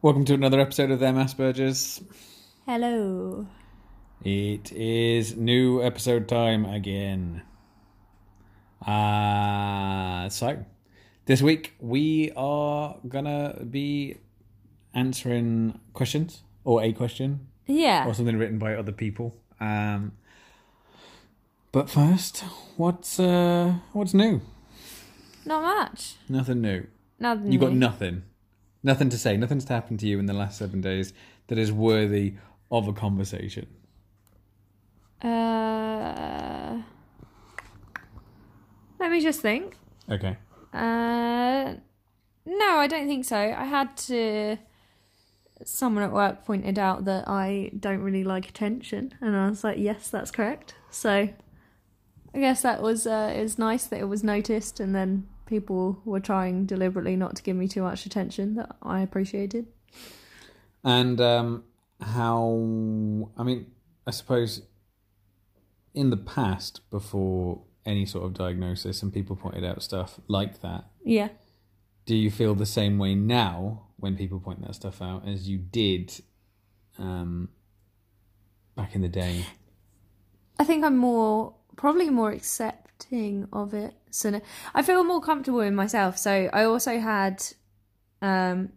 Welcome to another episode of Them Aspergers. Hello. It is new episode time again. Uh, so, this week we are gonna be answering questions or a question Yeah. or something written by other people. Um, but first, what's uh, what's new? Not much. Nothing new. Nothing. You got nothing, nothing to say. Nothing's happened to you in the last seven days that is worthy of a conversation. Uh, let me just think. Okay. Uh, no, I don't think so. I had to. Someone at work pointed out that I don't really like attention, and I was like, "Yes, that's correct." So, I guess that was uh, it was nice that it was noticed, and then people were trying deliberately not to give me too much attention that I appreciated. And um, how? I mean, I suppose in the past, before any sort of diagnosis, and people pointed out stuff like that. Yeah. Do you feel the same way now when people point that stuff out as you did um, back in the day? I think I'm more probably more accepting of it. So I feel more comfortable in myself. So I also had um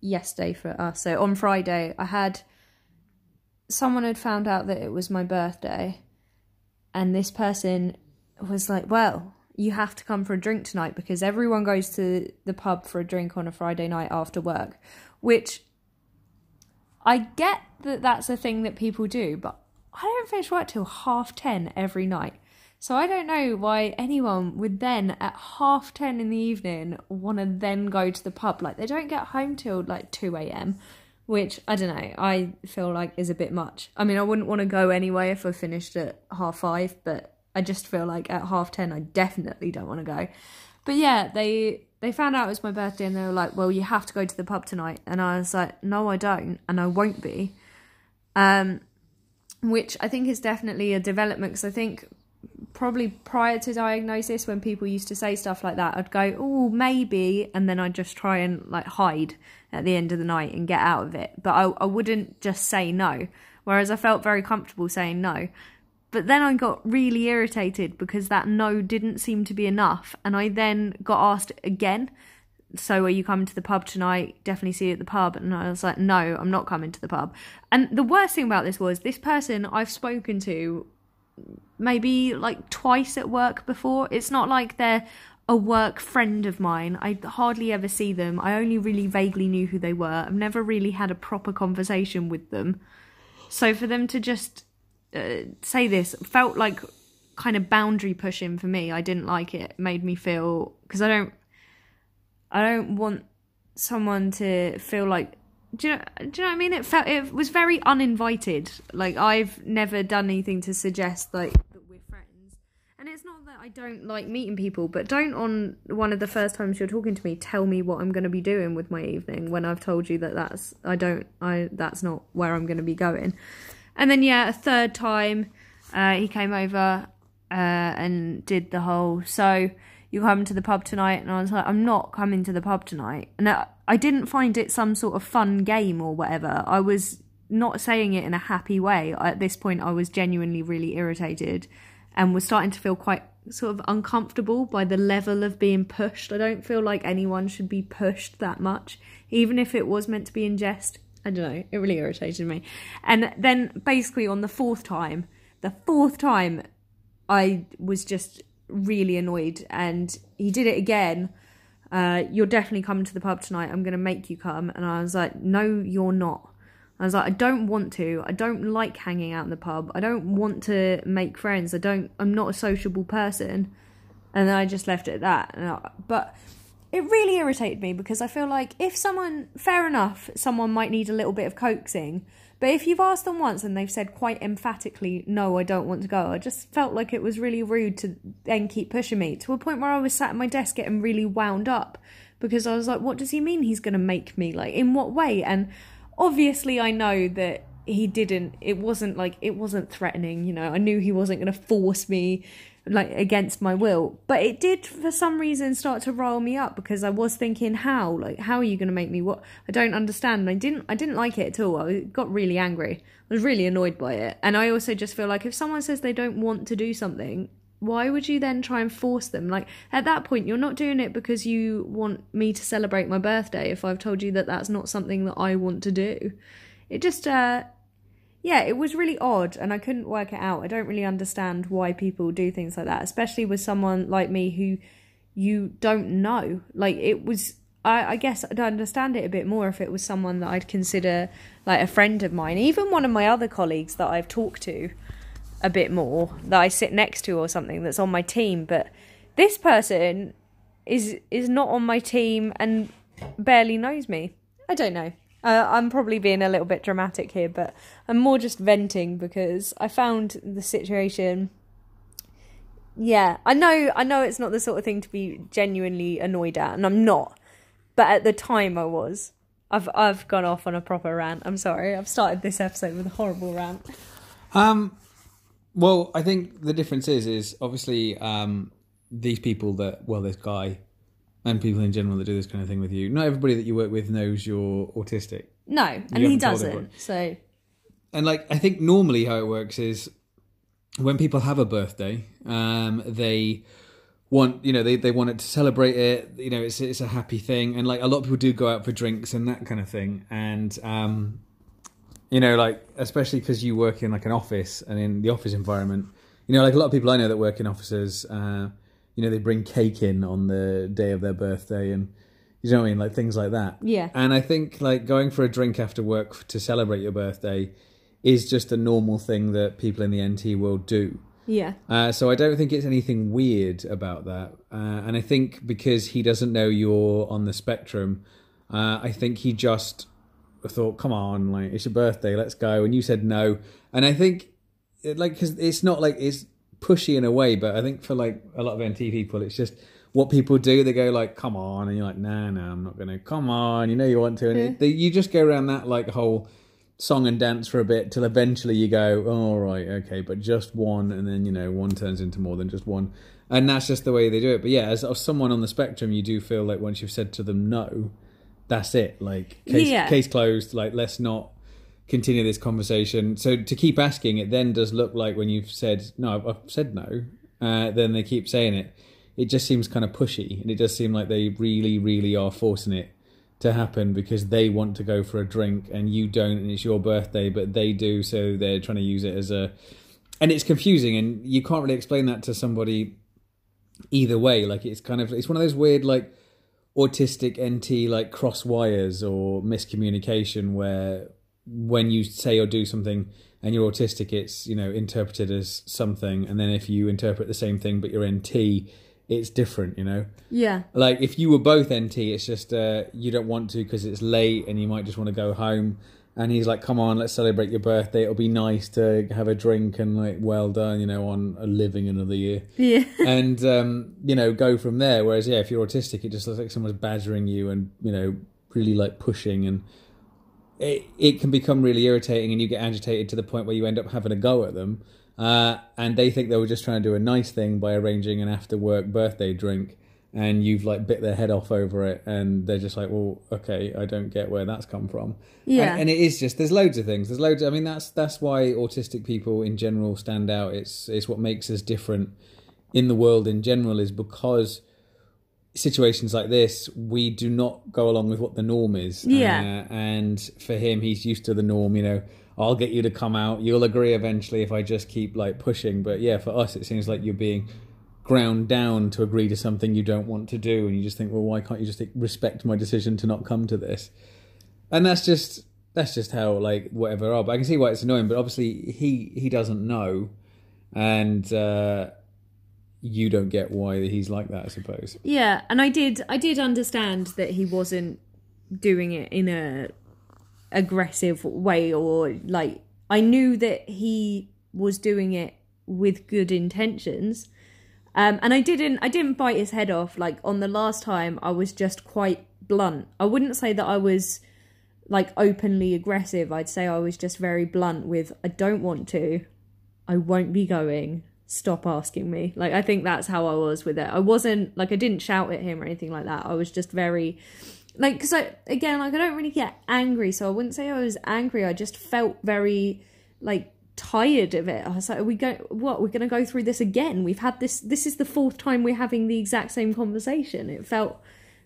yesterday for us. So on Friday I had someone had found out that it was my birthday and this person was like, "Well, you have to come for a drink tonight because everyone goes to the pub for a drink on a Friday night after work." Which I get that that's a thing that people do, but I don't finish work till half ten every night. So I don't know why anyone would then at half ten in the evening want to then go to the pub. Like they don't get home till like two a.m., which I don't know. I feel like is a bit much. I mean, I wouldn't want to go anyway if I finished at half five, but I just feel like at half ten I definitely don't want to go. But yeah, they they found out it was my birthday and they were like, "Well, you have to go to the pub tonight," and I was like, "No, I don't, and I won't be." Um, which I think is definitely a development because I think probably prior to diagnosis, when people used to say stuff like that, I'd go, "Oh, maybe," and then I'd just try and like hide at the end of the night and get out of it. But I, I wouldn't just say no. Whereas I felt very comfortable saying no. But then I got really irritated because that no didn't seem to be enough, and I then got asked again. So are you coming to the pub tonight? Definitely see you at the pub. And I was like, no, I'm not coming to the pub. And the worst thing about this was this person I've spoken to maybe like twice at work before. It's not like they're a work friend of mine. I hardly ever see them. I only really vaguely knew who they were. I've never really had a proper conversation with them. So for them to just uh, say this felt like kind of boundary pushing for me. I didn't like it. it made me feel because I don't I don't want someone to feel like do you know do you know what I mean? It felt it was very uninvited. Like I've never done anything to suggest like that we're friends. And it's not that I don't like meeting people, but don't on one of the first times you're talking to me tell me what I'm going to be doing with my evening when I've told you that that's I don't I that's not where I'm going to be going. And then yeah, a third time uh, he came over uh, and did the whole so you come to the pub tonight and I was like I'm not coming to the pub tonight and I, I didn't find it some sort of fun game or whatever. I was not saying it in a happy way. At this point I was genuinely really irritated and was starting to feel quite sort of uncomfortable by the level of being pushed. I don't feel like anyone should be pushed that much. Even if it was meant to be in jest I don't know it really irritated me. And then basically on the fourth time the fourth time I was just really annoyed and he did it again. Uh, you're definitely coming to the pub tonight. I'm going to make you come. And I was like, no, you're not. I was like, I don't want to. I don't like hanging out in the pub. I don't want to make friends. I don't, I'm not a sociable person. And then I just left it at that. I- But it really irritated me because I feel like if someone, fair enough, someone might need a little bit of coaxing. But if you've asked them once and they've said quite emphatically, no, I don't want to go, I just felt like it was really rude to then keep pushing me to a point where I was sat at my desk getting really wound up because I was like, what does he mean he's going to make me? Like, in what way? And obviously, I know that he didn't, it wasn't like, it wasn't threatening, you know, I knew he wasn't going to force me like against my will. But it did for some reason start to roll me up because I was thinking, how? Like, how are you going to make me what? I don't understand. And I didn't. I didn't like it at all. I got really angry. I was really annoyed by it. And I also just feel like if someone says they don't want to do something, why would you then try and force them? Like at that point, you're not doing it because you want me to celebrate my birthday. If I've told you that that's not something that I want to do, it just uh yeah, it was really odd and I couldn't work it out. I don't really understand why people do things like that, especially with someone like me who you don't know. Like it was I, I guess I'd understand it a bit more if it was someone that I'd consider like a friend of mine, even one of my other colleagues that I've talked to a bit more that I sit next to or something that's on my team, but this person is is not on my team and barely knows me. I don't know. Uh, I'm probably being a little bit dramatic here, but I'm more just venting because I found the situation. Yeah, I know. I know it's not the sort of thing to be genuinely annoyed at, and I'm not. But at the time, I was. I've I've gone off on a proper rant. I'm sorry. I've started this episode with a horrible rant. Um, well, I think the difference is is obviously um, these people that well, this guy and people in general that do this kind of thing with you. Not everybody that you work with knows you're autistic. No, and he doesn't. So And like I think normally how it works is when people have a birthday, um, they want you know they, they want it to celebrate it. You know, it's it's a happy thing, and like a lot of people do go out for drinks and that kind of thing. And um, you know, like especially because you work in like an office and in the office environment, you know, like a lot of people I know that work in offices, uh, you know, they bring cake in on the day of their birthday and. You know what I mean, like things like that. Yeah. And I think like going for a drink after work to celebrate your birthday is just a normal thing that people in the NT will do. yeah, Uh, so I don't think it's anything weird about that. Uh, and I think because he doesn't know you're on the spectrum, uh, I think he just thought, "Come on, like it's your birthday, let's go." And you said no. And I think, like, because it's not like it's pushy in a way, but I think for like a lot of NT people, it's just what people do. They go like, "Come on," and you're like, "Nah, nah, I'm not gonna." Come on, you know you want to, and it, they, you just go around that like whole song and dance for a bit till eventually you go, oh, all right, okay, but just one, and then you know one turns into more than just one, and that's just the way they do it. But yeah, as, as someone on the spectrum, you do feel like once you've said to them no, that's it. Like case, Yeah. case closed. Like let's not continue this conversation. So to keep asking, it then does look like when you've said no, I've, said no, uh, then they keep saying it. It just seems kind of pushy, and it does seem like they really, really are forcing it to happen because they want to go for a drink and you don't and it's your birthday but they do so they're trying to use it as a and it's confusing and you can't really explain that to somebody either way like it's kind of it's one of those weird like autistic nt like cross wires or miscommunication where when you say or do something and you're autistic it's you know interpreted as something and then if you interpret the same thing but you're nt it's different you know yeah, like if you were both NT, it's just uh, you don't want to because it's late and you might just want to go home. And he's like, "Come on, let's celebrate your birthday. It'll be nice to have a drink and like, well done, you know, on living another year." yeah, and um, you know, go from there. Whereas, yeah, if you're autistic, it just looks like someone's badgering you and you know, really like pushing, and it it can become really irritating, and you get agitated to the point where you end up having a go at them. Uh, and they think they were just trying to do a nice thing by arranging an after work birthday drink, and you've like bit their head off over it, and they're just like, well, okay, I don't get where that's come from. Yeah. and, and it is just there's loads of things. There's loads. I mean, that's that's why autistic people in general stand out. It's it's what makes us different in the world in general is because situations like this we do not go along with what the norm is. Yeah. Uh, and for him he's used to the norm you know i'll get you to come out. You'll agree eventually if i just keep like pushing. But yeah for us it seems like you're being ground down to agree to something you don't want to do. And you just think well why can't you just respect my decision to not come to this? And that's just that's just how like whatever are. But i can see why it's annoying. But obviously he he doesn't know. And uh you don't get why he's like that i suppose yeah. And I did, I did understand that he wasn't doing it in a aggressive way or like I knew that he was doing it with good intentions. Um, and I didn't I didn't bite his head off. Like on the last time I was just quite blunt. I wouldn't say that I was like openly aggressive. I'd say I was just very blunt with I don't want to. I won't be going. Stop asking me. Like I think that's how I was with it. I wasn't like I didn't shout at him or anything like that. I was just very like because I again like I don't really get angry, so I wouldn't say I was angry. I just felt very like tired of it. I was like, are we go what we're gonna go through this again? We've had this this is the fourth time we're having the exact same conversation. It felt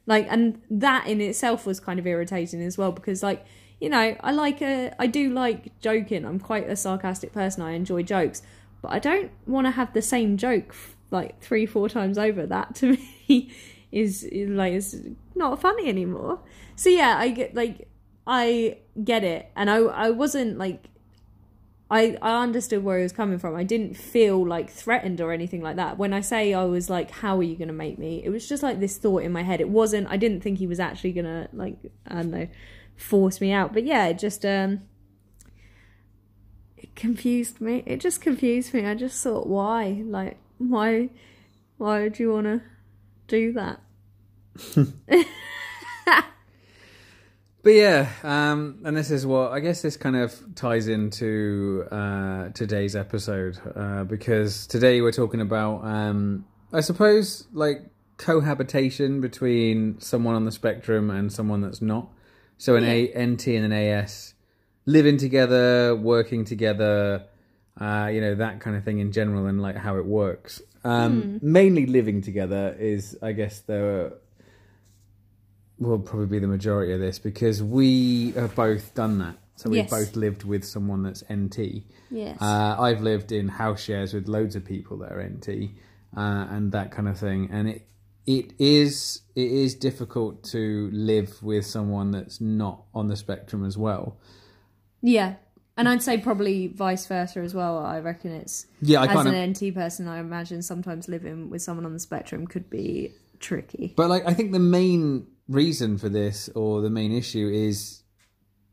like and that in itself was kind of irritating as well because like you know I like a I do like joking. I'm quite a sarcastic person. I enjoy jokes, but I don't want to have the same joke like three four times over. That to me is, is like is not funny anymore. So yeah, I get like I get it, and I I wasn't like I, I understood where he was coming from. I didn't feel like threatened or anything like that. When I say I was like, "How are you going to make me?" It was just like this thought in my head. It wasn't. I didn't think he was actually going to like I don't know force me out. But yeah, it just um confused me. It just confused me. I just thought, why? Like, why? Why would you want to do that? But yeah, um, and this is what I guess this kind of ties into uh, today's episode uh, because today we're talking about, um, I suppose, like cohabitation between someone on the spectrum and someone that's not. So an Yeah. A- NT and an AS living together, working together, uh, you know that kind of thing in general, and like how it works. Um, Mainly living together is, I guess, the will probably be the majority of this because we have both done that. So we've Yes. both lived with someone that's NT. Yes. Uh, I've lived in house shares with loads of people that are NT uh, and that kind of thing, and it it is it is difficult to live with someone that's not on the spectrum as well. Yeah. And I'd say probably vice versa as well. I reckon it's Yeah, I as an. NT person, I imagine sometimes living with someone on the spectrum could be tricky. But like, I think the main reason for this, or the main issue, is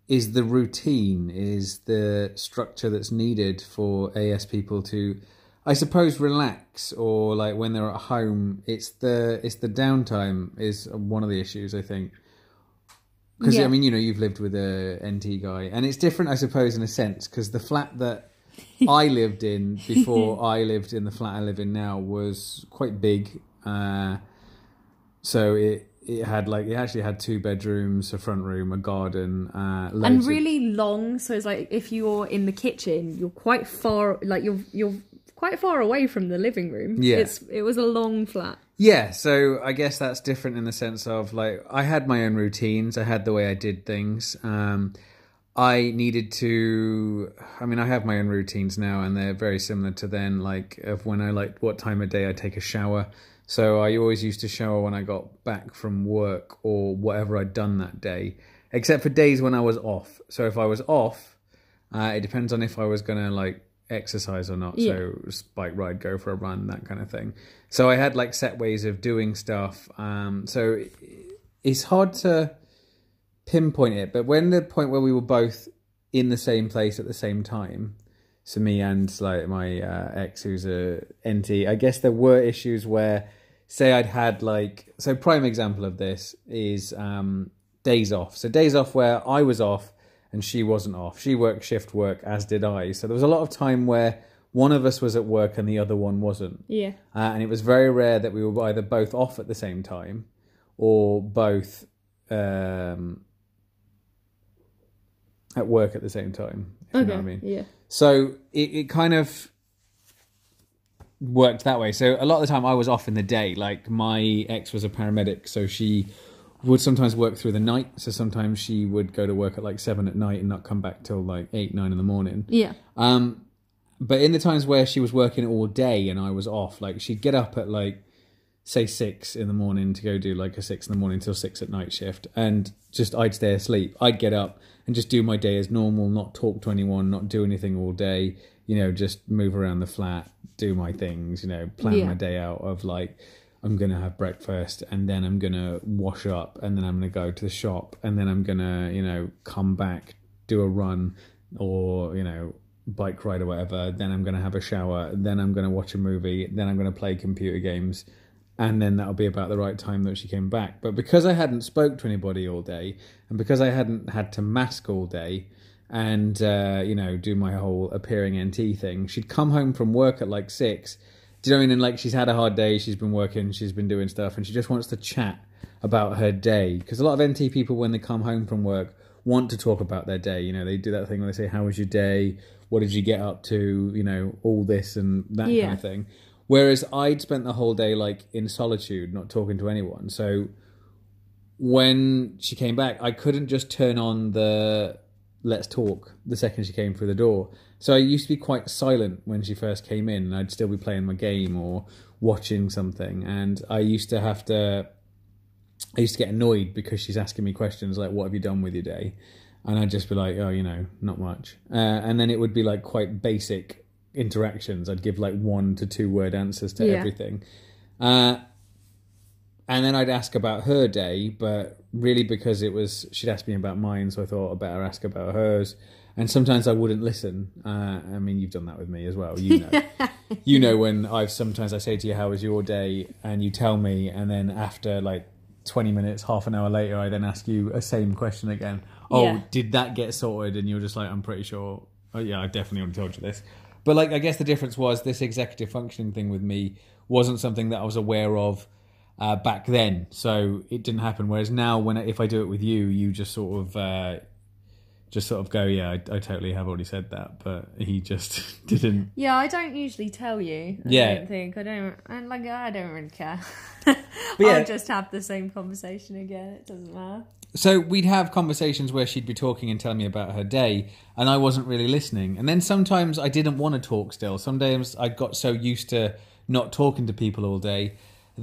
is the routine, is the structure that's needed for AS people to, I suppose, relax, or like when they're at home. It's the it's the downtime is one of the issues. I think. Because Yeah. I mean, you know, you've lived with a NT guy, and it's different, I suppose, in a sense. Because the flat that I lived in before I lived in the flat I live in now was quite big. Uh, so it it had like it actually had two bedrooms, a front room, a garden, uh, and of- really long. So it's like if you're in the kitchen, you're quite far. Like you're you're quite far away from the living room. Yeah. It's it was a long flat. Yeah, so I guess that's different in the sense of like I had my own routines, I had the way I did things. Um, I needed to. I mean, I have my own routines now, and they're very similar to then. Like of when I like what time of day I take a shower. So I always used to shower when I got back from work or whatever I'd done that day, except for days when I was off. So if I was off, uh, it depends on if I was gonna like exercise or not. Yeah. So bike ride, go for a run, that kind of thing. So I had like set ways of doing stuff. Um, so it's hard to pinpoint it, but when the point where we were both in the same place at the same time, so me and like my uh, ex who's a NT, I guess there were issues where, say, I'd had like so prime example of this is um, days off. So days off where I was off and she wasn't off. She worked shift work as did I. So there was a lot of time where one of us was at work and the other one wasn't. Yeah. Uh, and it was very rare that we were either both off at the same time or both um, at work at the same time. If you know what I mean. Yeah. So it, it kind of worked that way. So a lot of the time I was off in the day. Like my ex was a paramedic, so she would sometimes work through the night. So sometimes she would go to work at like seven at night and not come back till like eight, nine in the morning. Yeah. Um, but in the times where she was working all day and I was off, like she'd get up at like say six in the morning to go do like a six in the morning till six at night shift, and just I'd stay asleep. I'd get up and just do my day as normal, not talk to anyone, not do anything all day. You know, just move around the flat, do my things. You know, plan Yeah. my day out of like. I'm gonna have breakfast and then I'm gonna wash up and then I'm gonna go to the shop and then I'm gonna, you know, come back, do a run or, you know, bike ride or whatever. Then I'm gonna have a shower. Then I'm gonna watch a movie. Then I'm gonna play computer games. And then that'll be about the right time that she came back. But because I hadn't spoke to anybody all day, and because I hadn't had to mask all day, and uh, you know do my whole appearing NT thing. She'd come home from work at like six. Do you know what I mean? And like she's had a hard day, she's been working, she's been doing stuff, and she just wants to chat about her day. Because a lot of NT people, when they come home from work, want to talk about their day. You know, they do that thing where they say, "How was your day? What did you get up to?" You know, all this and that Yeah. kind of thing. Whereas I'd spent the whole day like in solitude, not talking to anyone. So when she came back, I couldn't just turn on the let's talk the second she came through the door. So I used to be quite silent when she first came in, and I'd still be playing my game or watching something. And I used to have to, I used to get annoyed because she's asking me questions like, "What have you done with your day?" And I'd just be like, "Oh, you know, not much." Uh, and then it would be like quite basic interactions. I'd give like one to two word answers to Yeah. everything. Uh, and then I'd ask about her day, but really because it was she'd asked me about mine, so I thought I'd better ask about hers. And sometimes I wouldn't listen. Uh, I mean, you've done that with me as well. You know, you know when I've sometimes I say to you, "How was your day?" and you tell me, and then after like twenty minutes, half an hour later, I then ask you a same question again. Oh, Yeah. did that get sorted? And you're just like, "I'm pretty sure." Oh yeah, I definitely already told you this. But like, I guess the difference was this executive functioning thing with me wasn't something that I was aware of uh, back then, so it didn't happen. Whereas now, when if I do it with you, you just sort of uh, just sort of go, "Yeah, I, I totally have already said that," but he just didn't. Yeah, I don't usually tell you. I Yeah. don't think I don't. And like, I don't really care. yeah. I'll just have the same conversation again. It doesn't matter. So we'd have conversations where she'd be talking and telling me about her day, and I wasn't really listening. And then sometimes I didn't want to talk still. Sometimes I got so used to not talking to people all day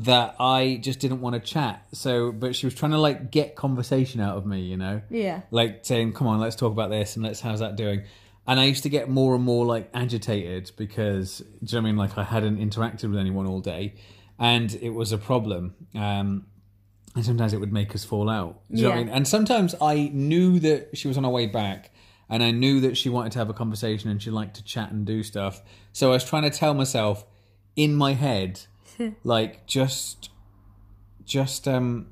that I just didn't want to chat. So, but she was trying to like get conversation out of me, you know? Yeah. like saying, "Come on, let's talk about this and let's how's that doing." And I used to get more and more like agitated because, do you know what I mean? Like I hadn't interacted with anyone all day, and it was a problem. Um, and sometimes it would make us fall out. Do you know what I Yeah. mean? And sometimes I knew that she was on her way back, and I knew that she wanted to have a conversation and she liked to chat and do stuff. So I was trying to tell myself in my head, like just, just um,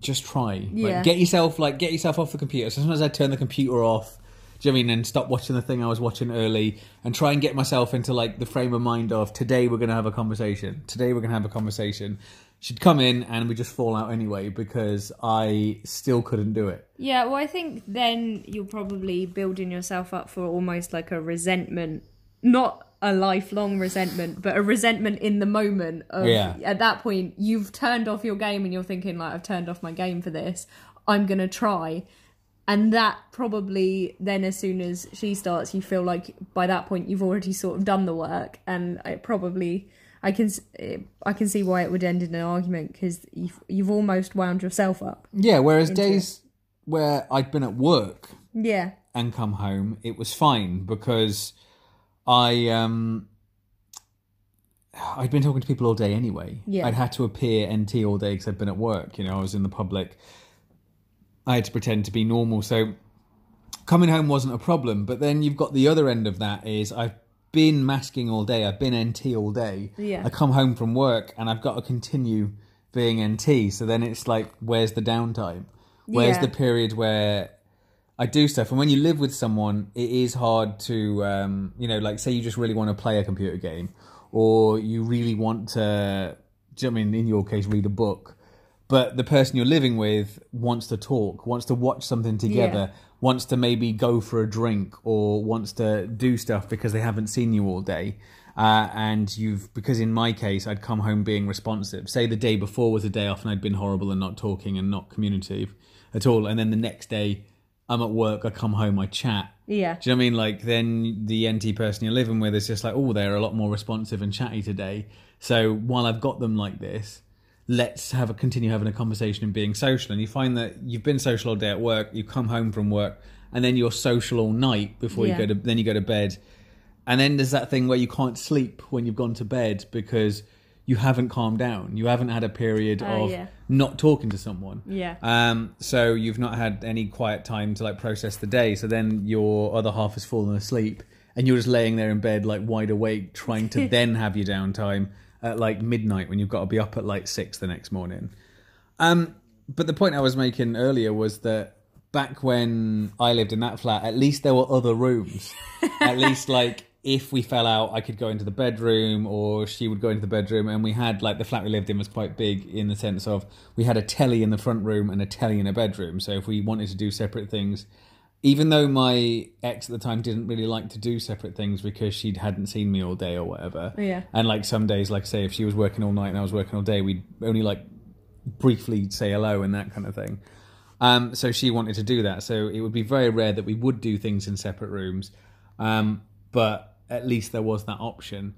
just try. Yeah. Like, get yourself like get yourself off the computer. Sometimes I turn the computer off. Do you know I mean? And stop watching the thing I was watching early and try and get myself into like the frame of mind of today we're gonna have a conversation. Today we're gonna have a conversation. She'd come in and we just fall out anyway because I still couldn't do it. Yeah, well, I think then you're probably building yourself up for almost like a resentment, not a lifelong resentment, but a resentment in the moment. Of, Yeah. At that point, you've turned off your game and you're thinking, like, I've turned off my game for this. I'm going to try. And that probably then, as soon as she starts, you feel like by that point you've already sort of done the work, and it probably I can I can see why it would end in an argument because you've you've almost wound yourself up. Yeah, whereas days where I'd been at work Yeah, and come home, it was fine because I um I'd been talking to people all day anyway. Yeah. I'd had to appear NT all day because I'd been at work. You know, I was in the public. I had to pretend to be normal, so coming home wasn't a problem. But then you've got the other end of that is I've been masking all day. I've been NT all day. Yeah. I come home from work and I've got to continue being NT. So then it's like, where's the downtime? Where's Yeah. the period where I do stuff? And when you live with someone, it is hard to, um, you know, like say you just really want to play a computer game, or you really want to. you know I mean? In your case, read a book. But the person you're living with wants to talk, wants to watch something together, wants to maybe go for a drink or wants to do stuff because they haven't seen you all day. Uh, and you've, because in my case, I'd come home being responsive. Say the day before was a day off and I'd been horrible and not talking and not communicative at all. And then the next day, I'm at work, I come home, I chat. yeah, Do you know what I mean? Like then the NT person you're living with is just like, oh, they're a lot more responsive and chatty today. So while I've got them like this, let's have a continue having a conversation and being social. And you find that you've been social all day at work, you come home from work, and then you're social all night before Yeah. you go to then you go to bed. And then there's that thing where you can't sleep when you've gone to bed because you haven't calmed down. You haven't had a period Oh, of yeah. not talking to someone. yeah, Um, so you've not had any quiet time to like process the day. So then your other half has fallen asleep, and you're just laying there in bed like wide awake, trying to then have your downtime at like midnight when you've got to be up at like six the next morning. Um, but the point I was making earlier was that back when I lived in that flat, at least there were other rooms. at least like if we fell out, I could go into the bedroom, or she would go into the bedroom, and we had like the flat we lived in was quite big in the sense of we had a telly in the front room and a telly in a bedroom. So if we wanted to do separate things, even though my ex at the time didn't really like to do separate things because she hadn't seen me all day or whatever. Yeah. And like some days, like say if she was working all night and I was working all day, we'd only like briefly say hello and that kind of thing. Um, so she wanted to do that. So it would be very rare that we would do things in separate rooms. Um, but at least there was that option.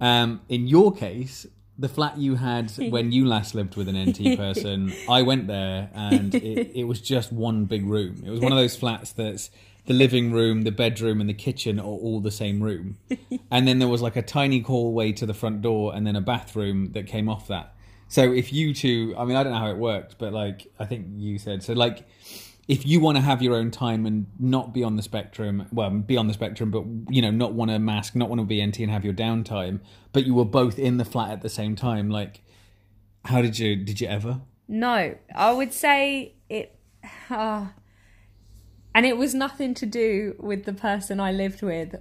Um, in your case, the flat you had when you last lived with an NT person, I went there and it, it was just one big room. It was one of those flats that's the living room, the bedroom, and the kitchen are all the same room. And then there was like a tiny hallway to the front door and then a bathroom that came off that. So if you two, I mean, I don't know how it worked, but like I think you said, so like if you want to have your own time and not be on the spectrum, well, be on the spectrum, but you know, not want to mask, not want to be NT and have your downtime, but you were both in the flat at the same time, like, how did you did you ever? No, I would say it. Uh, and it was nothing to do with the person I lived with,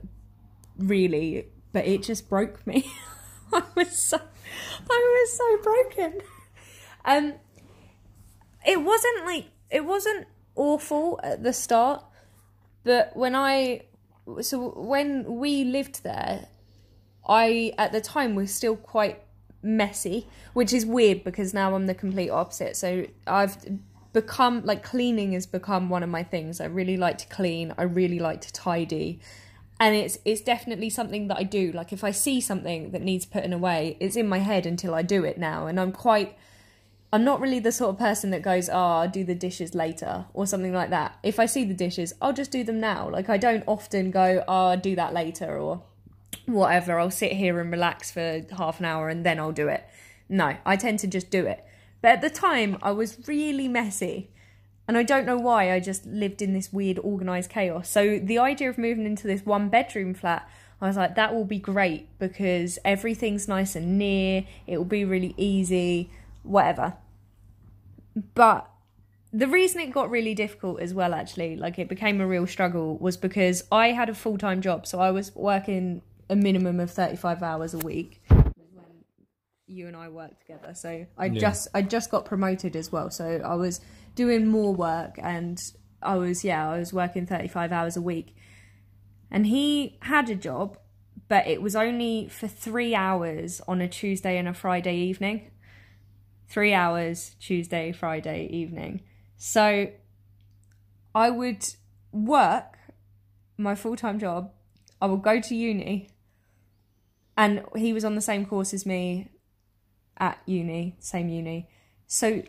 really, but it just broke me. I was so, I was so broken. Um, it wasn't like it wasn't awful at the start, but when I so when we lived there, I at the time was still quite messy, which is weird because now I'm the complete opposite. So I've become like cleaning has become one of my things. I really like to clean. I really like to tidy. And it's it's definitely something that I do. Like if I see something that needs putting away, it's in my head until I do it now. And I'm quite I'm not really the sort of person that goes, "Oh, I'll do the dishes later" or something like that. If I see the dishes, I'll just do them now. Like I don't often go, "Oh, I'll do that later" or whatever. I'll sit here and relax for half an hour and then I'll do it. No, I tend to just do it. But at the time, I was really messy. And I don't know why, I just lived in this weird organized chaos. So the idea of moving into this one bedroom flat, I was like, that will be great because everything's nice and near, it will be really easy, whatever. But the reason it got really difficult as well, actually, like it became a real struggle, was because I had a full time job. So I was working a minimum of 35 hours a week when you and I worked together. So I Yeah. just I just got promoted as well. So I was doing more work and I was yeah, I was working 35 hours a week. And he had a job, but it was only for 3 hours on a Tuesday and a Friday evening. 3 hours Tuesday, Friday evening. So I would work my full-time job. I would go to uni and he was on the same course as me at uni, same uni. So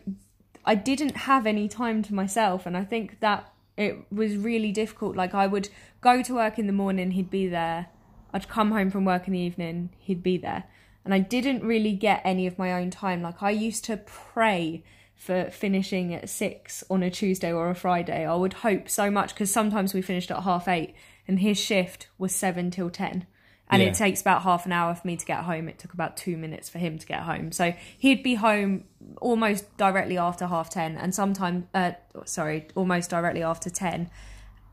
I didn't have any time to myself, and I think that it was really difficult. Like I would go to work in the morning, he'd be there. I'd come home from work in the evening, he'd be there. And I didn't really get any of my own time. Like I used to pray for finishing at six on a Tuesday or a Friday. I would hope so much because sometimes we finished at half eight and his shift was seven till ten and Yeah. it takes about half an hour for me to get home. It took about two minutes for him to get home. So he'd be home almost directly after half ten, and sometimes, uh, sorry, almost directly after ten.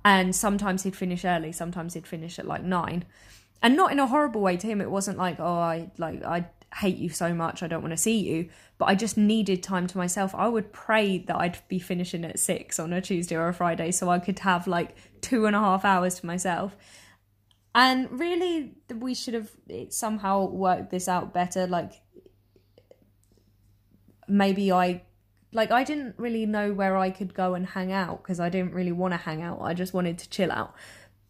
And sometimes he'd finish early. Sometimes he'd finish at like nine, and not in a horrible way to him. It wasn't like, oh, I like I hate you so much. I don't want to see you. But I just needed time to myself. I would pray that I'd be finishing at six on a Tuesday or a Friday, so I could have like two and a half hours to myself and really we should have somehow worked this out better like maybe i like i didn't really know where i could go and hang out because i didn't really want to hang out i just wanted to chill out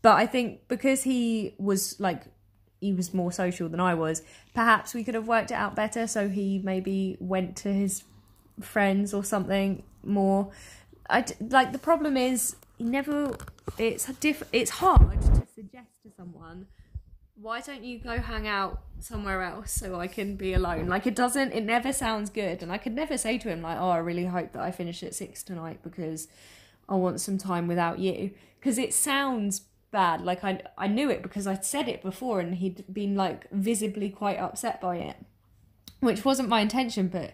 but i think because he was like he was more social than i was perhaps we could have worked it out better so he maybe went to his friends or something more i like the problem is he never it's diff it's hard to suggest to someone why don't you go hang out somewhere else so I can be alone? Like it doesn't, it never sounds good. And I could never say to him like, oh, I really hope that I finish at six tonight because I want some time without you. Because it sounds bad. Like I, I knew it because I'd said it before and he'd been like visibly quite upset by it, which wasn't my intention. But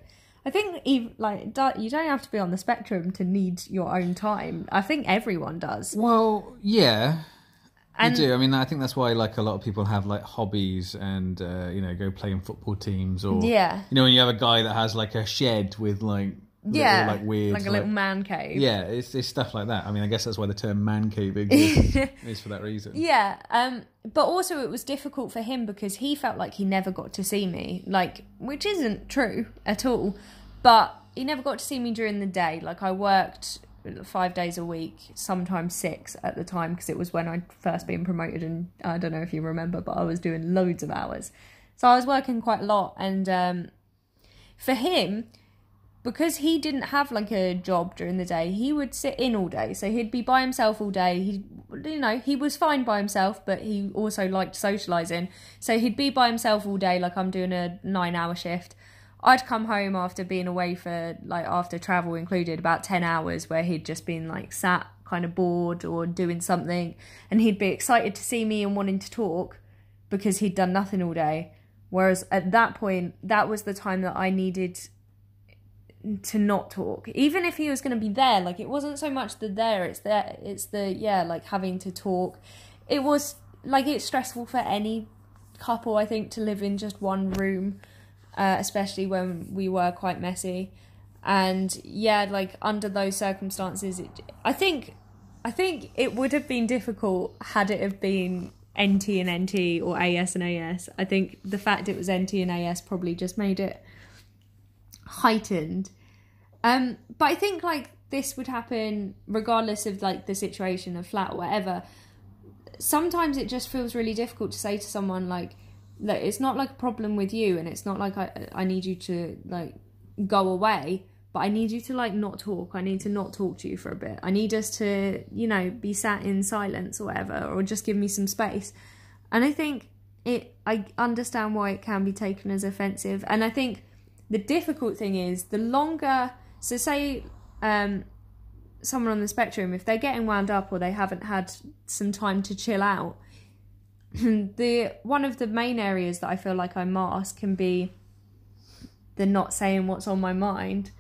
I think even like you don't have to be on the spectrum to need your own time. I think everyone does. Well, yeah, And you do. I mean, I think that's why like a lot of people have like hobbies and uh, you know go play in football teams or Yeah. you know when you have a guy that has like a shed with like little, yeah, like weird like a little man cave. yeah, it's, it's stuff like that. I mean, I guess that's why the term man cave exists is for that reason. Yeah, um, but also it was difficult for him because he felt like he never got to see me, like which isn't true at all. But he never got to see me during the day. Like I worked five days a week, sometimes six at the time because it was when I'd first been promoted, and I don't know if you remember, but I was doing loads of hours, so I was working quite a lot. And um, for him, because he didn't have like a job during the day, he would sit in all day. So he'd be by himself all day. He, you know, he was fine by himself, but he also liked socializing. So he'd be by himself all day. Like I'm doing a nine-hour shift. I'd come home after being away for like after travel included about ten hours, where he'd just been like sat kind of bored or doing something, and he'd be excited to see me and wanting to talk because he'd done nothing all day. Whereas at that point, that was the time that I needed to not talk. Even if he was going to be there like it wasn't so much the there it's there it's the yeah like having to talk. It was like it's stressful for any couple i think to live in just one room uh, especially when we were quite messy. And yeah like under those circumstances it, i think i think it would have been difficult had it have been nt and nt or as and as i think the fact it was nt and as probably just made it heightened. Um, but I think like this would happen regardless of like the situation of flat or whatever. Sometimes it just feels really difficult to say to someone like, look, it's not like a problem with you, and it's not like I I need you to like go away, but I need you to like not talk. I need to not talk to you for a bit. I need us to you know be sat in silence or whatever, or just give me some space. And I think it. I understand why it can be taken as offensive, and I think the difficult thing is the longer so say um, someone on the spectrum if they're getting wound up or they haven't had some time to chill out the one of the main areas that i feel like i mask can be the not saying what's on my mind.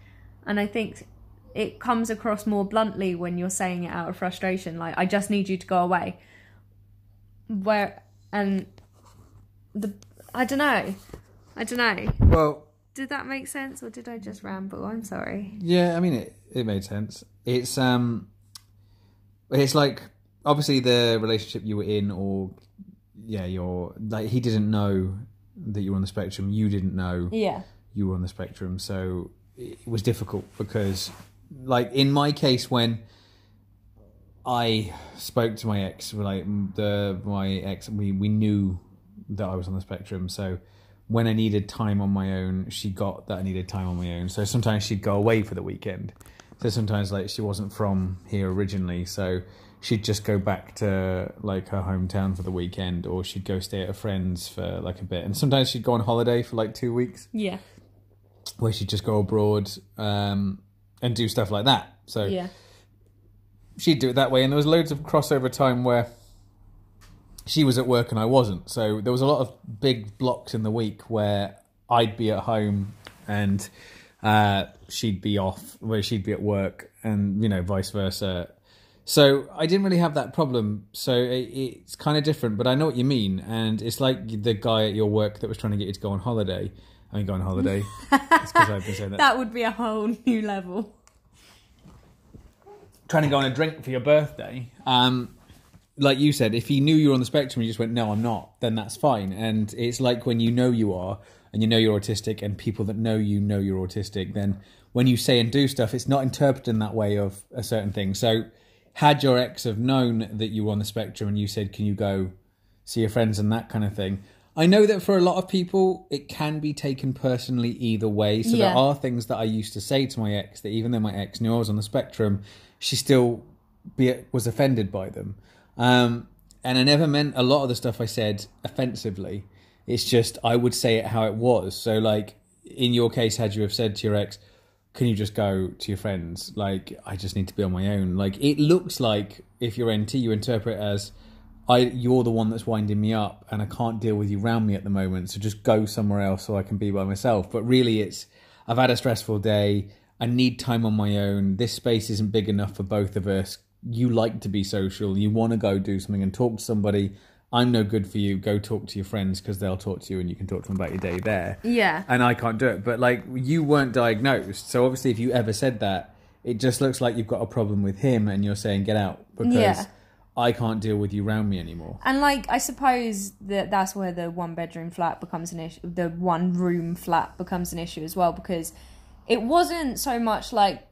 And i think it comes across more bluntly when you're saying it out of frustration like i just need you to go away. Where and the i don't know. I don't know. Well, did that make sense or did I just ramble? I'm sorry. Yeah, I mean it. It made sense. It's um, it's like obviously the relationship you were in, or yeah, you're like he didn't know that you were on the spectrum. You didn't know Yeah. you were on the spectrum, so it was difficult because, like in my case, when I spoke to my ex, like the my ex, we we knew that I was on the spectrum, so when I needed time on my own, she got that I needed time on my own. So sometimes she'd go away for the weekend. So sometimes like she wasn't from here originally, so she'd just go back to like her hometown for the weekend, or she'd go stay at a friend's for like a bit. And sometimes she'd go on holiday for like two weeks, Yeah. where she'd just go abroad um, and do stuff like that. So Yeah. she'd do it that way, and there was loads of crossover time where she was at work and I wasn't. So there was a lot of big blocks in the week where I'd be at home and uh, she'd be off, where she'd be at work, and you know vice versa. So I didn't really have that problem. So it, it's kind of different, but I know what you mean. And it's like the guy at your work that was trying to get you to go on holiday. I mean, go on holiday. it's I've been saying that. That would be a whole new level. trying to go on a drink for your birthday. Um, like you said, if he knew you were on the spectrum and you just went, no, I'm not, then that's fine. And it's like when you know you are and you know you're autistic and people that know you know you're autistic, then when you say and do stuff, it's not interpreted in that way of a certain thing. So had your ex have known that you were on the spectrum and you said, can you go see your friends and that kind of thing, I know that for a lot of people, it can be taken personally either way. So Yeah. there are things that I used to say to my ex that even though my ex knew I was on the spectrum, she still be, was offended by them. Um, and I never meant a lot of the stuff I said offensively. It's just I would say it how it was. So, like in your case, had you have said to your ex, "Can you just go to your friends?" Like I just need to be on my own. Like it looks like if you're NT, you interpret as I you're the one that's winding me up, and I can't deal with you round me at the moment. So just go somewhere else so I can be by myself. But really, it's I've had a stressful day. I need time on my own. This space isn't big enough for both of us. You like to be social. You want to go do something and talk to somebody. I'm no good for you. Go talk to your friends because they'll talk to you and you can talk to them about your day there. Yeah. And I can't do it. But like, you weren't diagnosed. So obviously, if you ever said that, it just looks like you've got a problem with him and you're saying, get out because Yeah. I can't deal with you around me anymore. And like, I suppose that that's where the one bedroom flat becomes an issue. The one room flat becomes an issue as well because it wasn't so much like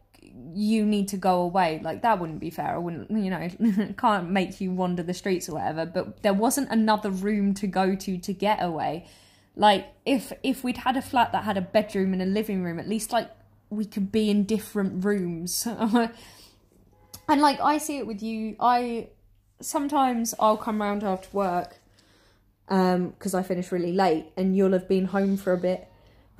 you need to go away. Like that wouldn't be fair. I wouldn't, you know, can't make you wander the streets or whatever. But there wasn't another room to go to to get away. Like if if we'd had a flat that had a bedroom and a living room, at least like we could be in different rooms. and like I see it with you, I sometimes I'll come round after work um, because I finish really late, and you'll have been home for a bit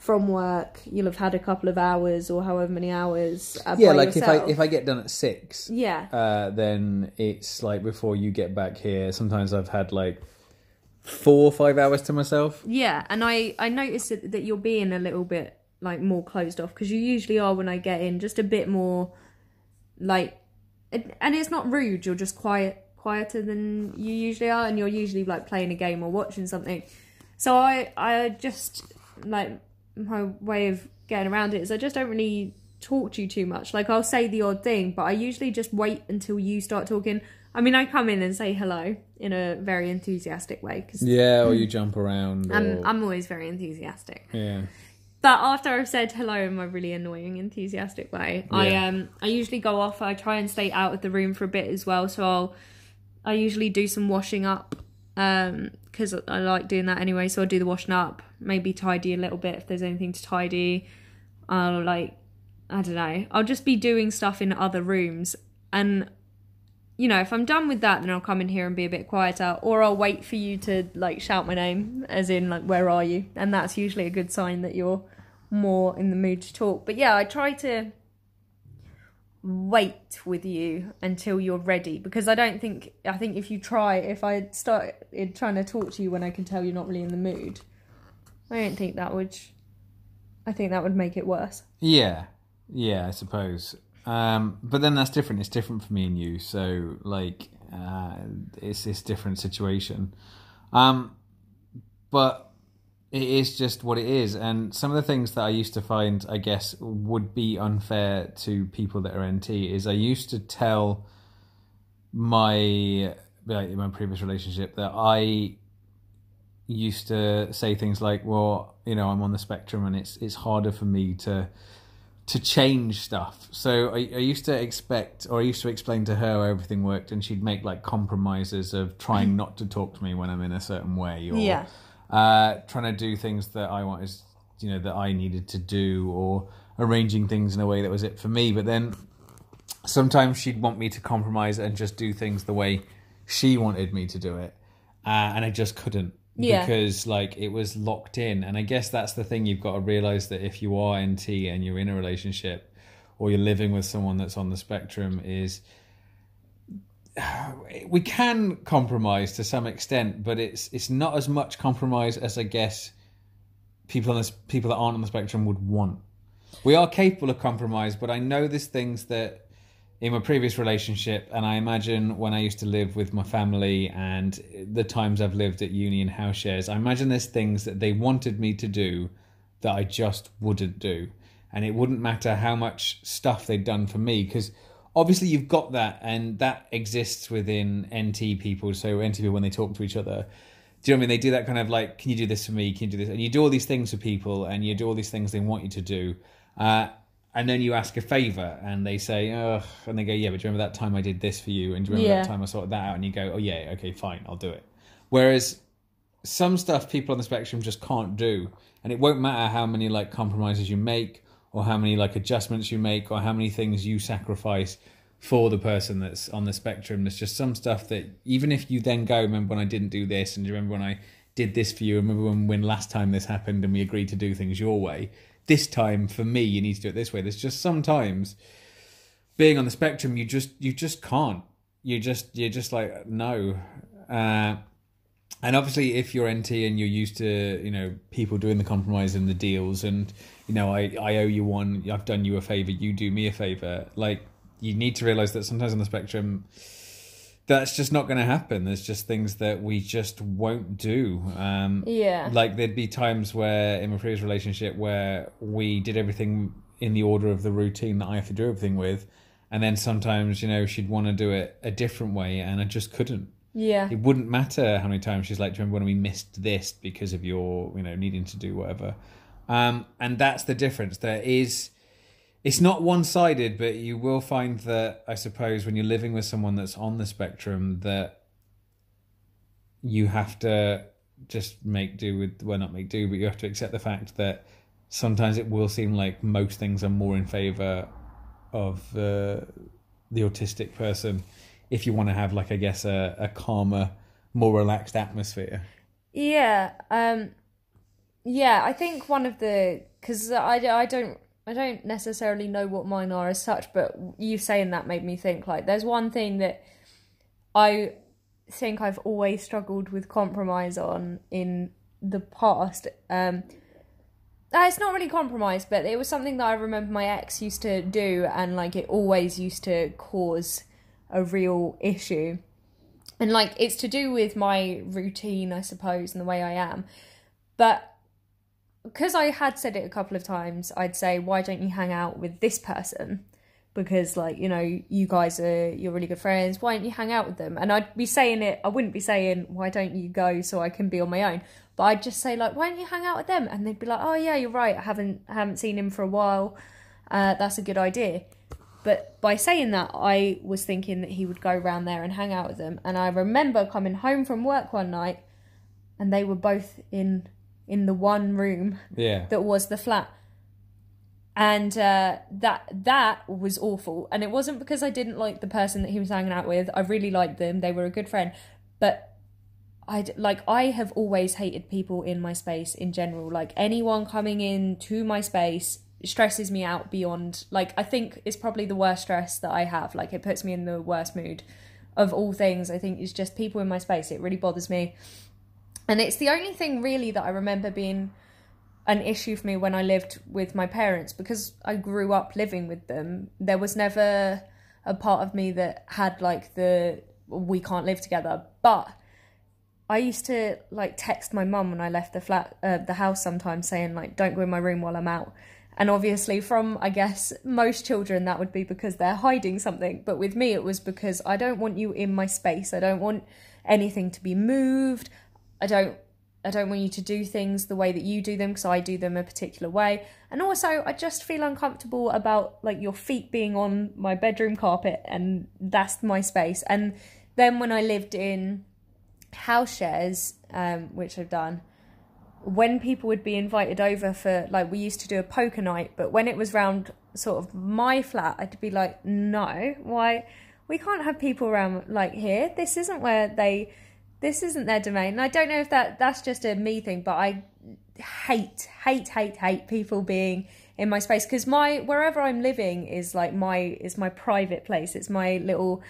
from work. You'll have had a couple of hours or however many hours. Uh, Yeah, like if I if I get done at six, yeah, uh, then it's like before you get back here. Sometimes I've had like four or five hours to myself. yeah, and I I notice that, that you're being a little bit like more closed off because you usually are when I get in, just a bit more like, and and it's not rude. You're just quiet, quieter than you usually are, and you're usually like playing a game or watching something. So I I just like my way of getting around it is I just don't really talk to you too much. Like I'll say the odd thing, but I usually just wait until you start talking. I mean, I come in and say hello in a very enthusiastic way because Yeah, or you jump around. Or, I'm I'm always very enthusiastic. yeah. But after I've said hello in my really annoying, enthusiastic way, I um I usually go off. I try and stay out of the room for a bit as well. So I'll I usually do some washing up um because I like doing that anyway. So I'll do the washing up, maybe tidy a little bit if there's anything to tidy. I'll like I don't know. I'll just be doing stuff in other rooms and. You know, if I'm done with that, then I'll come in here and be a bit quieter, or I'll wait for you to like shout my name, as in like, "Where are you?" And that's usually a good sign that you're more in the mood to talk. But yeah, I try to wait with you until you're ready because I don't think I think if you try if I start trying to talk to you when I can tell you're not really in the mood, I don't think that would. I think that would make it worse. Yeah, yeah, I suppose. Um, but then that's different. It's different for me and you. So like, uh, it's this different situation. Um, but it is just what it is. And some of the things that I used to find, I guess, would be unfair to people that are NT is I used to tell my like in my previous relationship that I used to say things like, "Well, you know, I'm on the spectrum, and it's it's harder for me to to change stuff." So I, I used to expect, or I used to explain to her how everything worked, and she'd make like compromises of trying not to talk to me when I'm in a certain way, or Yeah. Uh, trying to do things that I wanted, you know, that I needed to do, or arranging things in a way that was it for me. But then sometimes she'd want me to compromise and just do things the way she wanted me to do it, uh, and I just couldn't Yeah. because like it was locked in. And I guess that's the thing you've got to realize that if you are NT and you're in a relationship or you're living with someone that's on the spectrum is we can compromise to some extent, but it's it's not as much compromise as I guess people on this people that aren't on the spectrum would want. We are capable of compromise, but I know there's things that in my previous relationship, and I imagine when I used to live with my family and the times I've lived at uni and house shares, I imagine there's things that they wanted me to do that I just wouldn't do. And it wouldn't matter how much stuff they'd done for me, because obviously you've got that, and that exists within NT people. So NT people, when they talk to each other, do you know what I mean? They do that kind of like, can you do this for me? Can you do this? And you do all these things for people, and you do all these things they want you to do. Uh, and then you ask a favor, and they say, "Oh," and they go, "Yeah, but do you remember that time I did this for you? And do you remember Yeah. that time I sorted that out?" And you go, "Oh yeah, okay, fine, I'll do it." Whereas some stuff people on the spectrum just can't do, and it won't matter how many like compromises you make, or how many like adjustments you make, or how many things you sacrifice for the person that's on the spectrum. There's just some stuff that even if you then go, remember when I didn't do this, and you remember when I did this for you? Remember when when last time this happened and we agreed to do things your way? This time for me, you need to do it this way. There's just sometimes being on the spectrum, you just you just can't. You just you're just like no. Uh, and obviously, if you're NT and you're used to, you know, people doing the compromise and the deals, and you know, I I owe you one, I've done you a favor, you do me a favor. Like, you need to realize that sometimes on the spectrum, that's just not going to happen. There's just things that we just won't do. Um, Yeah. like there'd be times where in my previous relationship where we did everything in the order of the routine that I have to do everything with, and then sometimes you know she'd want to do it a different way, and I just couldn't. Yeah. It wouldn't matter how many times she's like, "Do you remember when we missed this because of your you know needing to do whatever?" Um, and that's the difference. There is. It's not one sided, but you will find that I suppose when you're living with someone that's on the spectrum, that you have to just make do with well not make do but you have to accept the fact that sometimes it will seem like most things are more in favor of uh, the autistic person if you want to have like i guess a, a calmer more relaxed atmosphere Yeah, um, yeah. I think one of the because I, I don't I don't necessarily know what mine are as such, but you saying that made me think like there's one thing that I think I've always struggled with compromise on in the past. Um, uh, it's not really compromise, but it was something that I remember my ex used to do, and like it always used to cause a real issue. And like it's to do with my routine, I suppose, and the way I am. But because I had said it a couple of times, I'd say, why don't you hang out with this person? Because like, you know, you guys are you're really good friends, why don't you hang out with them? And I'd be saying it I wouldn't be saying, Why don't you go so I can be on my own? But I'd just say like, Why don't you hang out with them? And they'd be like, Oh yeah, you're right, I haven't haven't seen him for a while. Uh, that's a good idea. But by saying that, I was thinking that he would go round there and hang out with them. And I remember coming home from work one night, and they were both in in the one room yeah that was the flat. And uh, that that was awful. And it wasn't because I didn't like the person that he was hanging out with. I really liked them. They were a good friend. But I like I have always hated people in my space in general. Like anyone coming in to my space stresses me out beyond like I think it's probably the worst stress that I have. Like it puts me in the worst mood of all things. I think it's just people in my space. It really bothers me. And it's the only thing really that I remember being an issue for me when I lived with my parents because I grew up living with them. There was never a part of me that had like the we can't live together. But I used to like text my mum when I left the flat, uh, the house sometimes, saying like, "Don't go in my room while I'm out." And obviously, from I guess most children, that would be because they're hiding something. But with me, it was because I don't want you in my space. I don't want anything to be moved. I don't I don't want you to do things the way that you do them because I do them a particular way. And also, I just feel uncomfortable about like your feet being on my bedroom carpet, and that's my space. And then when I lived in house shares, um, which I've done, when people would be invited over for like we used to do a poker night, but when it was round sort of my flat, I'd be like, no, why? We can't have people around like here. This isn't where they this isn't their domain. And I don't know if that that's just a me thing, but I hate, hate, hate, hate people being in my space because my wherever I'm living is like my is my private place. It's my little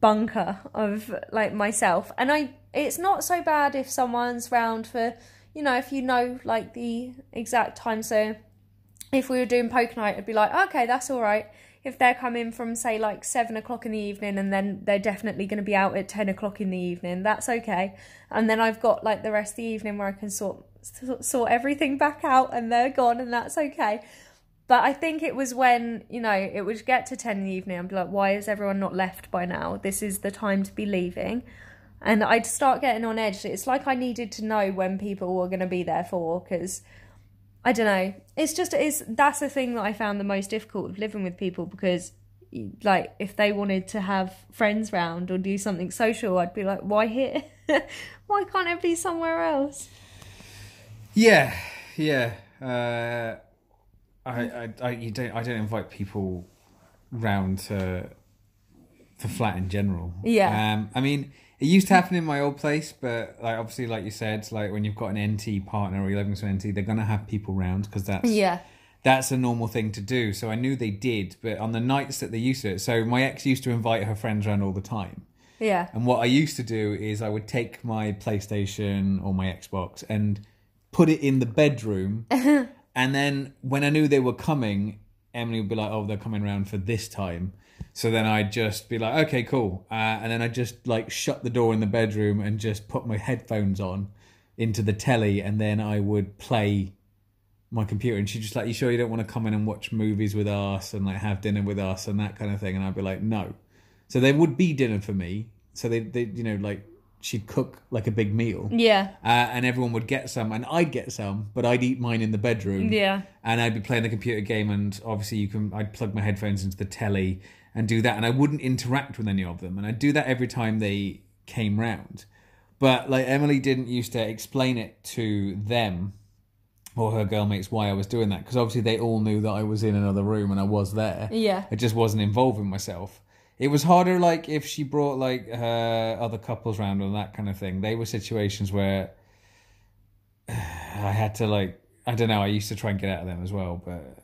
bunker of like myself, and I it's not so bad if someone's round for you know if you know like the exact time. So if we were doing poker night, I'd be like, okay, that's all right. If they're coming from say like seven o'clock in the evening and then they're definitely going to be out at 10 o'clock in the evening that's okay. And then i've got like the rest of the evening where i can sort sort everything back out and they're gone and that's okay. But i think it was when you know it would get to 10 in the evening i'd be like why is everyone not left by now? This is the time to be leaving and i'd start getting on edge it's like i needed to know when people were going to be there for because I don't know. It's just it's that's the thing that I found the most difficult with living with people because like if they wanted to have friends round or do something social, I'd be like, why here? why can't it be somewhere else? Yeah, yeah. Uh, I, I, I, you don't, I don't invite people round to the flat in general. Yeah. Um, I mean, it used to happen in my old place, but like obviously, like you said, like when you've got an NT partner or you're living with an NT, they're gonna have people round because that's Yeah. that's a normal thing to do. So I knew they did, but on the nights that they used to, so my ex used to invite her friends around all the time. Yeah. And what I used to do is I would take my PlayStation or my Xbox and put it in the bedroom. and then when I knew they were coming, Emily would be like, oh, they're coming around for this time. So then I'd just be like, okay, cool. Uh, and then I'd just like shut the door in the bedroom and just put my headphones on into the telly. And then I would play my computer. And she'd just like, you sure you don't want to come in and watch movies with us and like have dinner with us and that kind of thing? And I'd be like, no. So there would be dinner for me. So they, they you know, like she'd cook like a big meal. Yeah. Uh, and everyone would get some, and I'd get some, but I'd eat mine in the bedroom. Yeah. And I'd be playing the computer game, and obviously you can. I'd plug my headphones into the telly and do that, and I wouldn't interact with any of them, and I'd do that every time they came round. But like Emily didn't used to explain it to them or her girlmates why I was doing that because obviously they all knew that I was in another room and I was there. Yeah. I just wasn't involving myself. It was harder, like if she brought like her other couples round and that kind of thing. They were situations where I had to like I don't know. I used to try and get out of them as well, but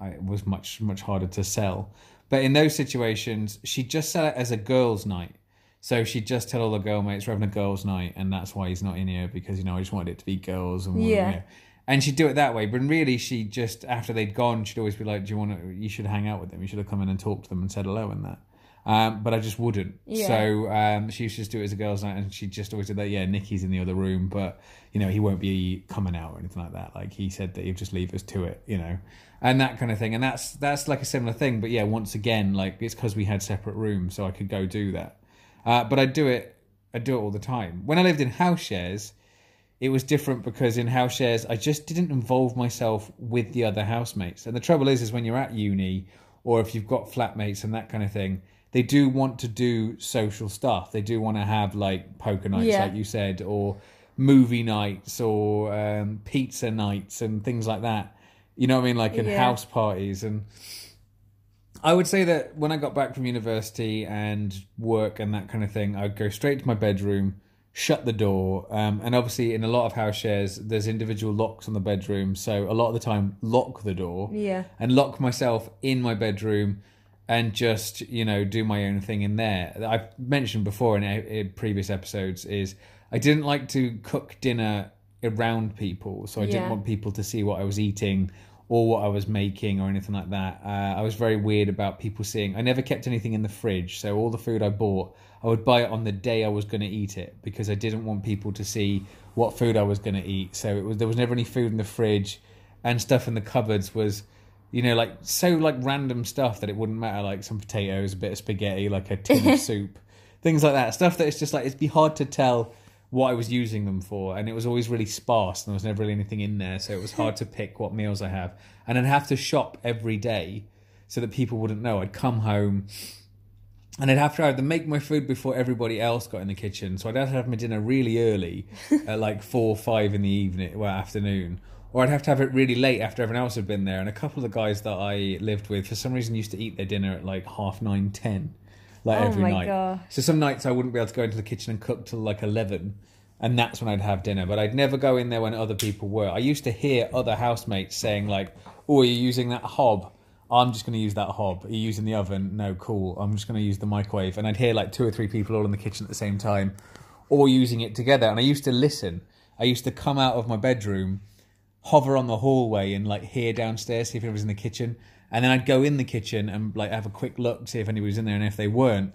I, it was much much harder to sell. But in those situations, she just sell it as a girls' night. So she'd just tell all the girl mates we're having a girls' night, and that's why he's not in here because you know I just wanted it to be girls and Yeah. yeah. And she'd do it that way, but really, she just after they'd gone, she'd always be like, "Do you want to? You should hang out with them. You should have come in and talked to them and said hello and that." Um, but I just wouldn't. Yeah. So um, she used to just do it as a girls' night, and she just always did that. Yeah, Nikki's in the other room, but you know he won't be coming out or anything like that. Like he said that he'd just leave us to it, you know, and that kind of thing. And that's that's like a similar thing. But yeah, once again, like it's because we had separate rooms, so I could go do that. Uh, but I do it. I do it all the time. When I lived in house shares, it was different because in house shares I just didn't involve myself with the other housemates. And the trouble is, is when you're at uni or if you've got flatmates and that kind of thing, they do want to do social stuff. They do want to have like poker nights, Yeah. like you said, or movie nights or um, pizza nights and things like that. You know what I mean? Like in Yeah. house parties and. I would say that when I got back from university and work and that kind of thing, I'd go straight to my bedroom, shut the door, um, and obviously in a lot of house shares, there's individual locks on the bedroom. So a lot of the time, lock the door Yeah. and lock myself in my bedroom and just you know do my own thing in there. I've mentioned before in, in previous episodes is I didn't like to cook dinner around people, so I Yeah. didn't want people to see what I was eating or what I was making or anything like that. Uh, I was very weird about people seeing. I never kept anything in the fridge, so all the food I bought, I would buy it on the day I was going to eat it because I didn't want people to see what food I was going to eat. So it was there was never any food in the fridge, and stuff in the cupboards was, you know, like so like random stuff that it wouldn't matter, like some potatoes, a bit of spaghetti, like a tin of soup, things like that. Stuff that it's just like it'd be hard to tell what I was using them for, and it was always really sparse, and there was never really anything in there, so it was hard to pick what meals I have, and I'd have to shop every day so that people wouldn't know. I'd come home. And I'd have to either make my food before everybody else got in the kitchen, so I'd have to have my dinner really early, at like four or five in the evening, well afternoon, or I'd have to have it really late after everyone else had been there. And a couple of the guys that I lived with, for some reason, used to eat their dinner at like half nine, ten, like Oh every night. gosh. So some nights I wouldn't be able to go into the kitchen and cook till like eleven, and that's when I'd have dinner. But I'd never go in there when other people were. I used to hear other housemates saying like, "Oh, you're you using that hob?" I'm just going to use that hob. Are you using the oven? No, cool. I'm just going to use the microwave. And I'd hear like two or three people all in the kitchen at the same time, all using it together. And I used to listen. I used to come out of my bedroom, hover on the hallway, and like hear downstairs, see if anyone was in the kitchen. And then I'd go in the kitchen and like have a quick look, see if anybody was in there. And if they weren't,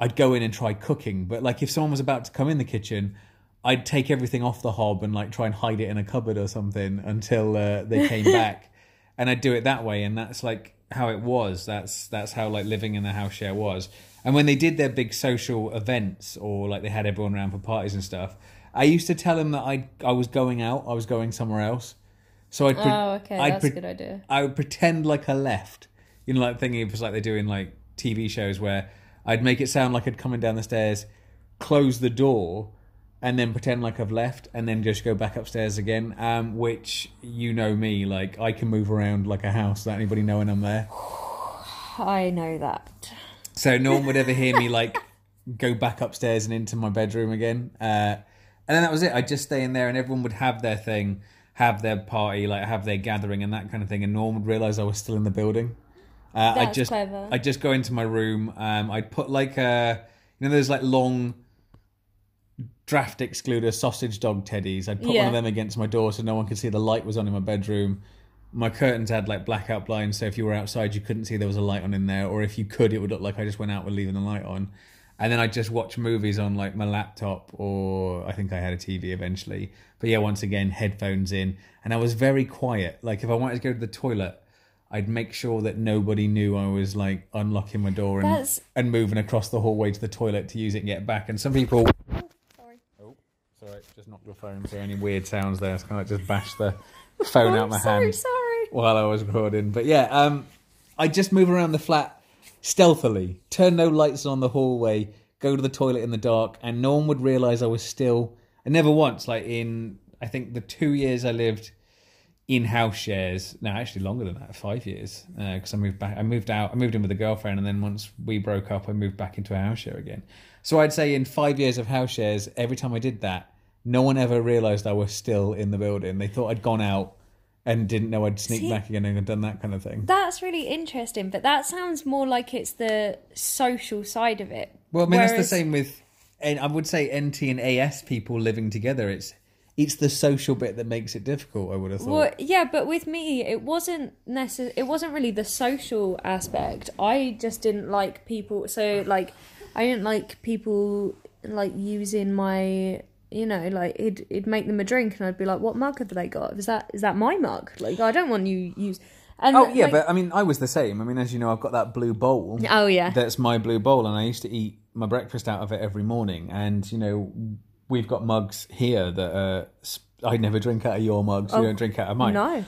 I'd go in and try cooking. But like if someone was about to come in the kitchen, I'd take everything off the hob and like try and hide it in a cupboard or something until uh, they came back. And I'd do it that way, and that's like how it was. That's that's how like living in the house share was. And when they did their big social events, or like they had everyone around for parties and stuff, I used to tell him that I I was going out, I was going somewhere else. So I'd pre- Oh, okay. I'd That's pre- a good idea. I would pretend like I left. You know, like thinking it was like they do in like TV shows where I'd make it sound like I'd come in down the stairs, close the door, and then pretend like I've left, and then just go back upstairs again. Um, which you know me, like I can move around like a house without anybody knowing I'm there. I know that. So no one would ever hear me like go back upstairs and into my bedroom again. Uh, and then that was it. I'd just stay in there, and everyone would have their thing, have their party, like have their gathering and that kind of thing. And no one would realize I was still in the building. Uh, I'd just clever. I'd just go into my room. Um, I'd put like a you know, there's like long draft excluder sausage dog teddies. I'd put one of them against my door so no one could see the light was on in my bedroom. My curtains had like blackout blinds, so if you were outside, you couldn't see there was a light on in there, or if you could, it would look like I just went out with leaving the light on. And then I'd just watch movies on like my laptop, or I think I had a TV eventually. But yeah, once again, headphones in, and I was very quiet. Like if I wanted to go to the toilet, I'd make sure that nobody knew I was like unlocking my door and That's- and moving across the hallway to the toilet to use it and get back. And some people Sorry. Oh, sorry, just knocked your phone. So any weird sounds there? So kind of like just bashed the phone out my sorry, hand sorry. while I was recording. But yeah, um, I just move around the flat stealthily, turn no lights on the hallway, go to the toilet in the dark, and no one would realize I was still. I never once, like in I think the two years I lived in house shares. No, actually longer than that, five years, uh, because I moved back. I moved out. I moved in with a girlfriend, and then once we broke up, I moved back into a house share again. So I'd say in five years of house shares, every time I did that, no one ever realised I was still in the building. They thought I'd gone out and didn't know I'd sneak See- back again and done that kind of thing. That's really interesting, but that sounds more like it's the social side of it. Well, I mean that's Whereas- the same with, and I would say NT and AS people living together. It's it's the social bit that makes it difficult. I would have thought. Well, yeah, but with me, it wasn't necess- It wasn't really the social aspect. I just didn't like people. So, like, I didn't like people like using my. You know, like it'd it'd make them a drink, and I'd be like, "What mug have they got? Is that is that my mug? Like, I don't want you use." And Oh yeah, like- but I mean, I was the same. I mean, as you know, I've got that blue bowl. oh yeah, That's my blue bowl, and I used to eat my breakfast out of it every morning. And you know, we've got mugs here that uh, I never drink out of your mugs. You Oh, don't drink out of mine. no.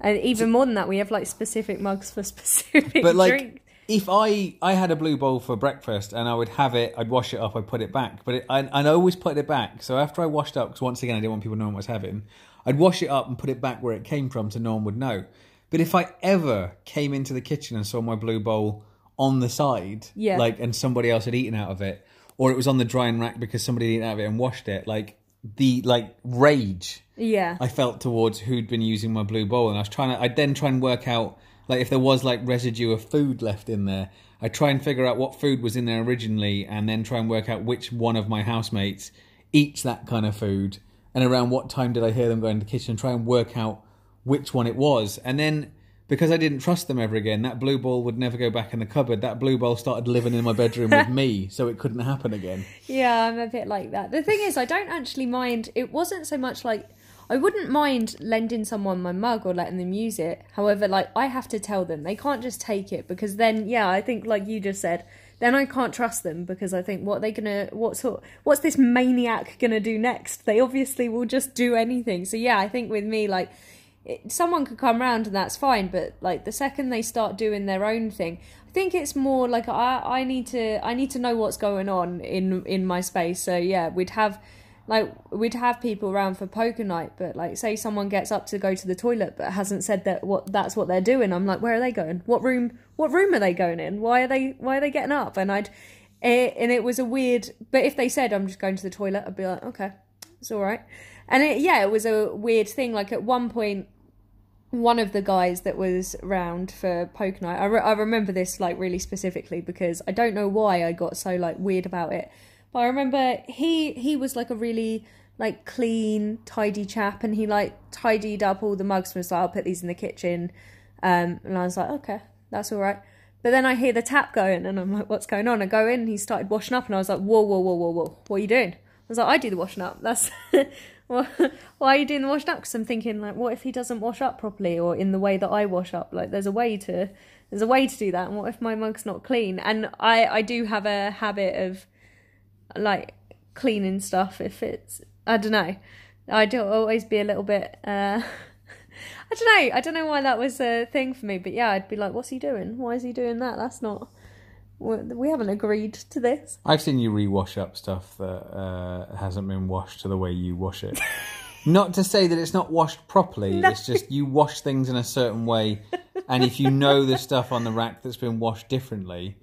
And even more than that, we have like specific mugs for specific but like, drinks. If I I had a blue bowl for breakfast and I would have it, I'd wash it up, I'd put it back. But it, I, I'd always put it back. So after I washed up, because once again, I didn't want people knowing what I was having, I'd wash it up and put it back where it came from, so no one would know. But if I ever came into the kitchen and saw my blue bowl on the side, Yeah. like, and somebody else had eaten out of it, or it was on the drying rack because somebody had eaten out of it and washed it, like the like rage Yeah. I felt towards who'd been using my blue bowl, and I was trying to. I'd then try and work out like if there was like residue of food left in there. I'd try and figure out what food was in there originally, and then try and work out which one of my housemates eats that kind of food, and around what time did I hear them go into the kitchen, and try and work out which one it was, and then. Because I didn't trust them ever again, that blue ball would never go back in the cupboard. That blue ball started living in my bedroom with me, so it couldn't happen again. Yeah, I'm a bit like that. The thing is, I don't actually mind. It wasn't so much like I wouldn't mind lending someone my mug or letting them use it. However, like I have to tell them they can't just take it because then, yeah, I think like you just said, then I can't trust them because I think what are they gonna, what sort, what's this maniac gonna do next? They obviously will just do anything. So yeah, I think with me, like it, someone could come round and that's fine but like the second they start doing their own thing i think it's more like i i need to i need to know what's going on in in my space so yeah we'd have like we'd have people around for poker night but like say someone gets up to go to the toilet but hasn't said that what that's what they're doing i'm like where are they going? What room what room are they going in? Why are they why are they getting up? And i'd it, and it was a weird but if they said i'm just going to the toilet i'd be like okay it's all right. And it, yeah it was a weird thing like at one point one of the guys that was round for poker night I, re- I remember this like really specifically because i don't know why i got so like weird about it but i remember he he was like a really like clean tidy chap and he like tidied up all the mugs and was like i'll put these in the kitchen um and i was like okay that's all right but then i hear the tap going and i'm like what's going on i go in and he started washing up and i was like whoa whoa whoa whoa whoa what are you doing I was like, I do the washing up. That's why are you doing the washing up? Because I'm thinking, like, what if he doesn't wash up properly or in the way that I wash up? Like, there's a way to there's a way to do that. And what if my mug's not clean? And I I do have a habit of like cleaning stuff if it's I don't know. I do always be a little bit. uh I don't know. I don't know why that was a thing for me, but yeah, I'd be like, "What's he doing? Why is he doing that? That's not. We haven't agreed to this." I've seen you rewash up stuff that uh, hasn't been washed to the way you wash it. not to say that it's not washed properly. It's just you wash things in a certain way, and if you know the stuff on the rack that's been washed differently,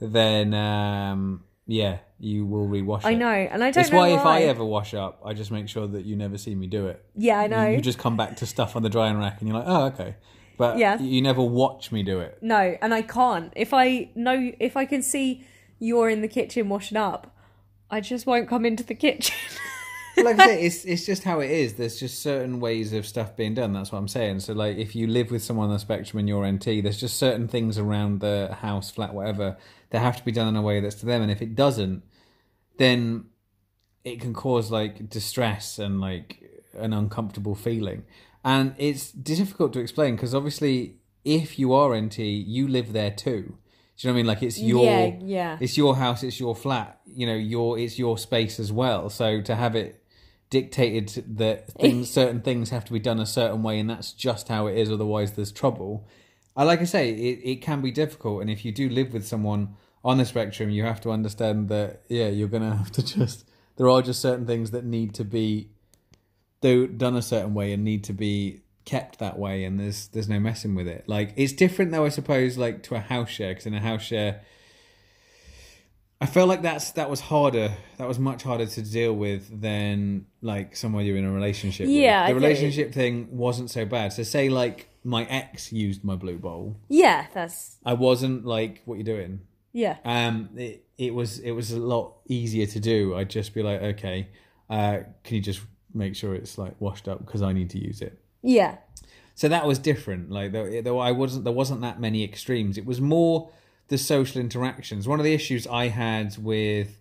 then um, yeah, you will rewash it. I know, and I don't It's know why, if I ever wash up, I just make sure that you never see me do it. Yeah, I know. You, you just come back to stuff on the drying rack, and you're like, oh, okay. But Yeah. you never watch me do it. No, and I can't. If I know, if I can see you're in the kitchen washing up, I just won't come into the kitchen. like I say, it's it's just how it is. There's just certain ways of stuff being done. That's what I'm saying. So like, if you live with someone on the spectrum and you're NT, there's just certain things around the house, flat, whatever, that have to be done in a way that's to them. And if it doesn't, then it can cause like distress and like an uncomfortable feeling. And it's difficult to explain because obviously, if you are NT, you live there too. Do you know what I mean? Like it's your Yeah, yeah. it's your house, it's your flat. You know, your it's your space as well. So to have it dictated that things certain things have to be done a certain way and that's just how it is otherwise there's trouble i like i say it, it can be difficult and if you do live with someone on the spectrum you have to understand that yeah you're gonna have to just there are just certain things that need to be do, done a certain way and need to be kept that way and there's there's no messing with it like it's different though i suppose like to a house share because in a house share I felt like that's that was harder. That was much harder to deal with than like someone you're in a relationship. Yeah, with. the relationship thing wasn't so bad. So say like my ex used my blue bowl, Yeah, that's I wasn't like, "What you doing?" yeah. Um, it it was it was a lot easier to do. I'd just be like, "Okay, uh, can you just make sure it's like washed up because I need to use it." Yeah. So that was different. Like though, though I wasn't there wasn't that many extremes. It was more the social interactions. One of the issues I had with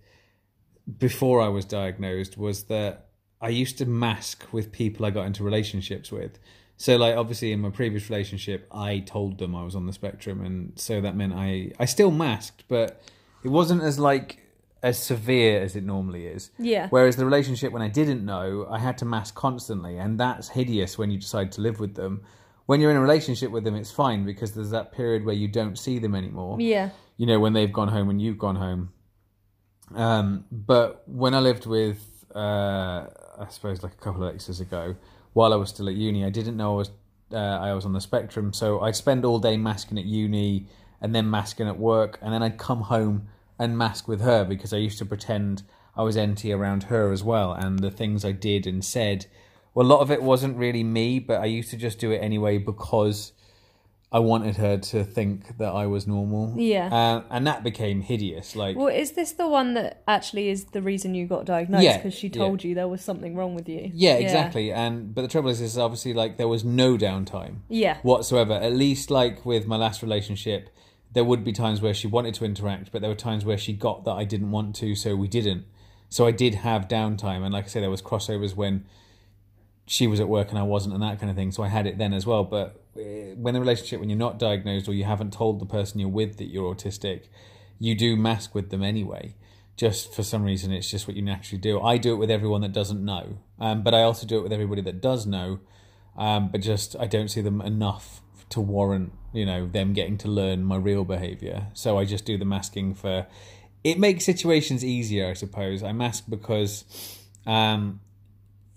before I was diagnosed was that I used to mask with people I got into relationships with. So like obviously in my previous relationship I told them I was on the spectrum and so that meant I I still masked but it wasn't as like as severe as it normally is. Yeah. Whereas the relationship when I didn't know, I had to mask constantly, and that's hideous when you decide to live with them. When you're in a relationship with them, it's fine because there's that period where you don't see them anymore. Yeah. You know, when they've gone home and you've gone home. Um, but when I lived with, uh, I suppose like a couple of exes ago, while I was still at uni, I didn't know I was uh, I was on the spectrum, so I'd spend all day masking at uni and then masking at work, and then I'd come home and mask with her because I used to pretend I was NT around her as well, and the things I did and said. Well, a lot of it wasn't really me, but I used to just do it anyway because I wanted her to think that I was normal. Yeah. Uh, and that became hideous. Like, Well, is this the one that actually is the reason you got diagnosed? Yeah, Because she yeah. told you there was something wrong with you. yeah, exactly. And but the trouble is, is obviously like there was no downtime Yeah. whatsoever. At least like with my last relationship, there would be times where she wanted to interact, but there were times where she got that I didn't want to, so we didn't. So I did have downtime, and like I say, there was crossovers when she was at work and I wasn't, and that kind of thing. So I had it then as well. But uh, when the relationship, when you're not diagnosed or you haven't told the person you're with that you're autistic, you do mask with them anyway. Just for some reason, it's just what you naturally do. I do it with everyone that doesn't know, um, but I also do it with everybody that does know. Um, but just I don't see them enough to warrant you know them getting to learn my real behavior. So I just do the masking for. It makes situations easier, I suppose. I mask because um,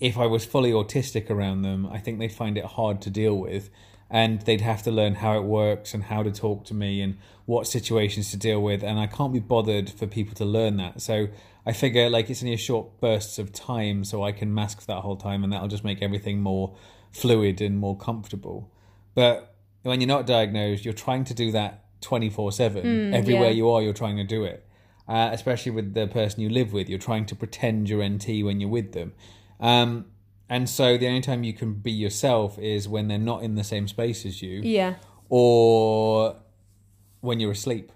if I was fully autistic around them, I think they'd find it hard to deal with. And they'd have to learn how it works and how to talk to me and what situations to deal with. And I can't be bothered for people to learn that. So I figure like it's only a short bursts of time, so I can mask for that whole time, and that'll just make everything more fluid and more comfortable. But when you're not diagnosed, you're trying to do that 24 7. Everywhere yeah. you are, you're trying to do it. Uh, especially with the person you live with, you're trying to pretend you're NT when you're with them. Um, and so the only time you can be yourself is when they're not in the same space as you, Yeah. or when you're asleep,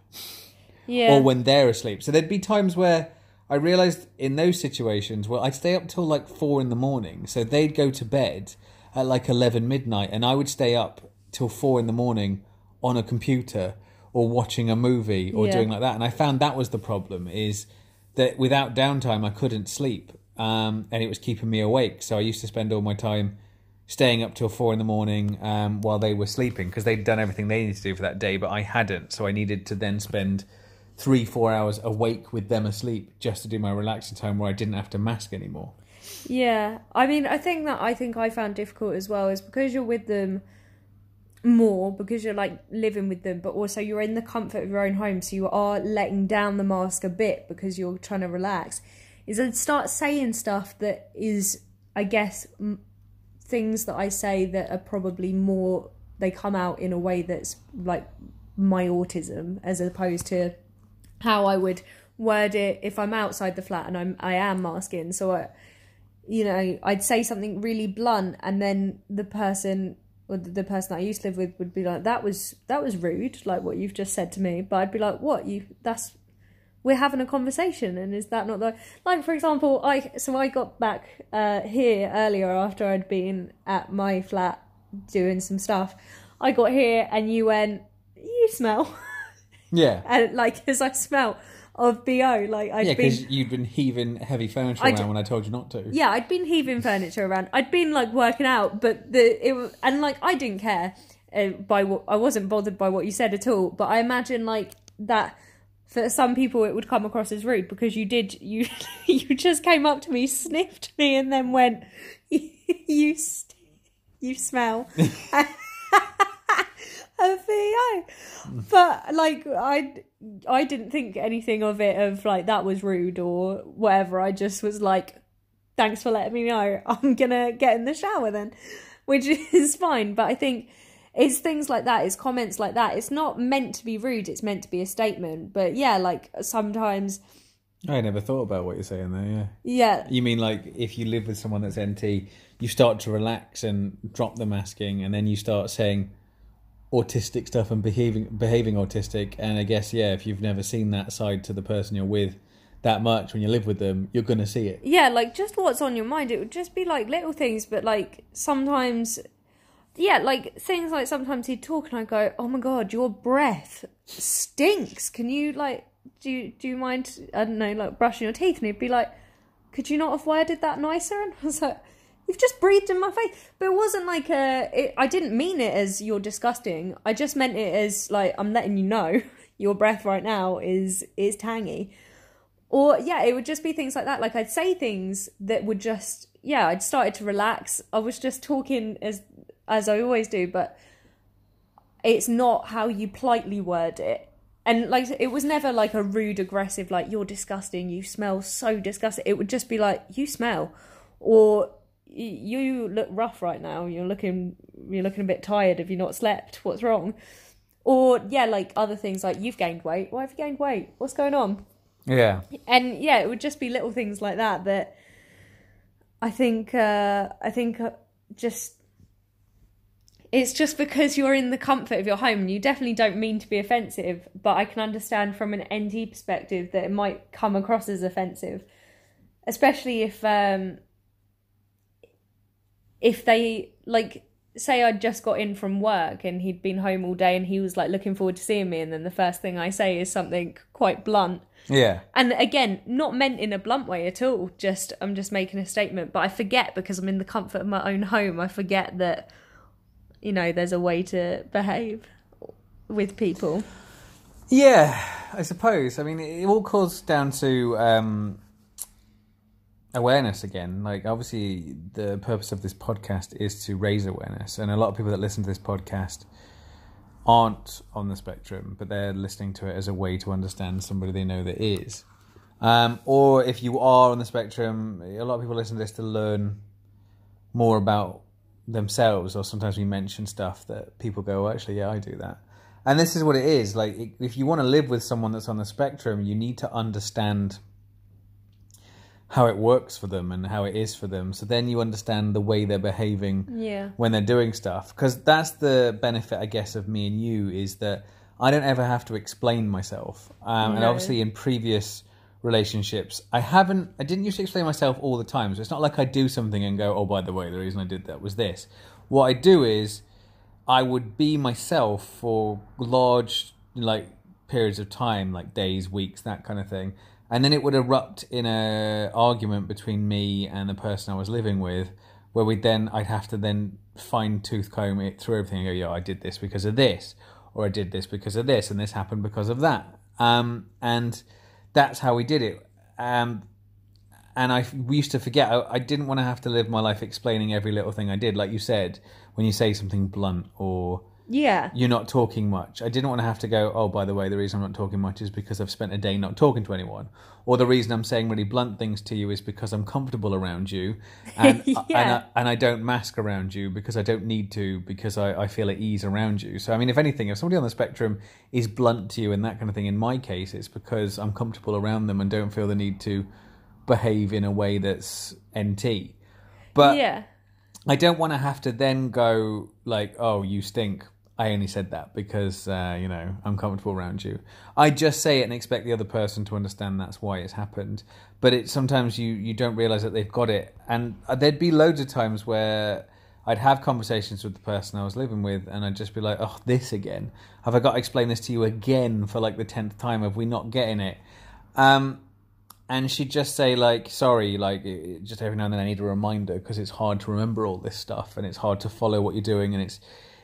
Yeah. or when they're asleep. So there'd be times where I realized in those situations where I'd stay up till like four in the morning. So they'd go to bed at like 11 midnight, and I would stay up till four in the morning on a computer or watching a movie or Yeah. doing like that. And I found that was the problem is that without downtime, I couldn't sleep. Um, and it was keeping me awake. So I used to spend all my time staying up till four in the morning um, while they were sleeping because they'd done everything they needed to do for that day, but I hadn't. So I needed to then spend three, four hours awake with them asleep just to do my relaxing time where I didn't have to mask anymore. Yeah, I mean, I think that I think I found difficult as well is because you're with them more because you're like living with them, but also you're in the comfort of your own home, so you are letting down the mask a bit because you're trying to relax. Is I'd start saying stuff that is, I guess, m- things that I say that are probably more they come out in a way that's like my autism as opposed to how I would word it if I'm outside the flat and I'm I am masking. So I, you know, I'd say something really blunt, and then the person or the the person I used to live with would be like, "That was that was rude, like what you've just said to me." But I'd be like, "What you? That's we're having a conversation, and is that not the like?" For example, I so I got back uh, here earlier after I'd been at my flat doing some stuff. I got here, and you went, "You smell," Yeah. and like as I smell of bo, like I'd Yeah, been. because you'd been heaving heavy furniture I around when I told you not to. Yeah, I'd been heaving furniture around. I'd been like working out, but the it and like I didn't care uh, by what I wasn't bothered by what you said at all. But I imagine like that for some people it would come across as rude because you did you you just came up to me, sniffed me, and then went you st- you smell. a VO. But like I I didn't think anything of it of like that was rude or whatever. I just was like thanks for letting me know. I'm to get in the shower then, which is fine, but I think it's things like that, it's comments like that. It's not meant to be rude, it's meant to be a statement. But yeah, like sometimes I never thought about what you're saying there, yeah. yeah, You mean like if you live with someone that's NT, you start to relax and drop the masking, and then you start saying autistic stuff and behaving behaving autistic. And I guess yeah, if you've never seen that side to the person you're with that much when you live with them, you're gonna see it. yeah, like just what's on your mind. It would just be like little things, but like sometimes, yeah, like things like sometimes he'd talk and I'd go, "Oh my god, your breath stinks. Can you like do you, do you mind? I don't know, like brushing your teeth?" And he'd be like, "Could you not have worded that nicer?" And I was like. You've just breathed in my face, but it wasn't like a. It, I didn't mean it as you're disgusting. I just meant it as like I'm letting you know your breath right now is is tangy or yeah it would just be things like that like i'd say things that would just yeah i'd started to relax i was just talking as as i always do but it's not how you politely word it. And like it was never like a rude aggressive like you're disgusting. You smell so disgusting. It would just be like you smell or you look rough right now. You're looking you're looking a bit tired. Have you not slept? What's wrong? Or yeah like other things like you've gained weight. Why have you gained weight? What's going on? Yeah. and yeah, it would just be little things like that that I think uh, I think uh, just it's just because you're in the comfort of your home and you definitely don't mean to be offensive, but I can understand from an NT perspective that it might come across as offensive, especially if um, if they like say I'd just got in from work and he'd been home all day and he was like looking forward to seeing me and then the first thing I say is something quite blunt Yeah. and again not meant in a blunt way at all just i'm just making a statement but i forget because i'm in the comfort of my own home i forget that you know there's a way to behave with people Yeah, I suppose. I mean, it all comes down to um, awareness again. Like, obviously, the purpose of this podcast is to raise awareness, and a lot of people that listen to this podcast aren't on the spectrum, but they're listening to it as a way to understand somebody they know that is. Um, or if you are on the spectrum, a lot of people listen to this to learn more about themselves, or sometimes we mention stuff that people go, well, actually, yeah, I do that. And this is what it is. Like, if you want to live with someone that's on the spectrum, you need to understand how it works for them and how it is for them. So then you understand the way they're behaving yeah when they're doing stuff. Because that's the benefit, I guess, of me and you is that I don't ever have to explain myself. Um, And obviously, in previous relationships, I haven't. I didn't used to explain myself all the time. So it's not like I do something and go, "Oh, by the way, the reason I did that was this." What I do is I would be myself for large like periods of time, like days, weeks, that kind of thing, and then it would erupt in a argument between me and the person I was living with, where we then I'd have to then fine tooth comb it through everything and go, yeah, I did this because of this, or I did this because of this, and this happened because of that, um, and that's how we did it. Um, and I we used to forget. I, I didn't want to have to live my life explaining every little thing I did. Like you said, when you say something blunt or Yeah. you're not talking much. I didn't want to have to go, oh, by the way, the reason I'm not talking much is because I've spent a day not talking to anyone. Or the reason I'm saying really blunt things to you is because I'm comfortable around you. Uh, and, Yeah. and, I, and I don't mask around you because I don't need to because I, I feel at ease around you. So, I mean, if anything, if somebody on the spectrum is blunt to you and that kind of thing, in my case, it's because I'm comfortable around them and don't feel the need to behave in a way that's NT. But yeah. I don't want to have to then go like, "Oh, you stink." I only said that because uh, you know I'm comfortable around you. I just say it and expect the other person to understand that's why it's happened. But it sometimes you you don't realize that they've got it, and uh, there'd be loads of times where I'd have conversations with the person I was living with, and I'd just be like, "Oh, this again? Have I got to explain this to you again for like the tenth time? Have we not getting it?" Um, and she'd just say like sorry like just every now and then i need a reminder because it's hard to remember all this stuff and it's hard to follow what you're doing and it's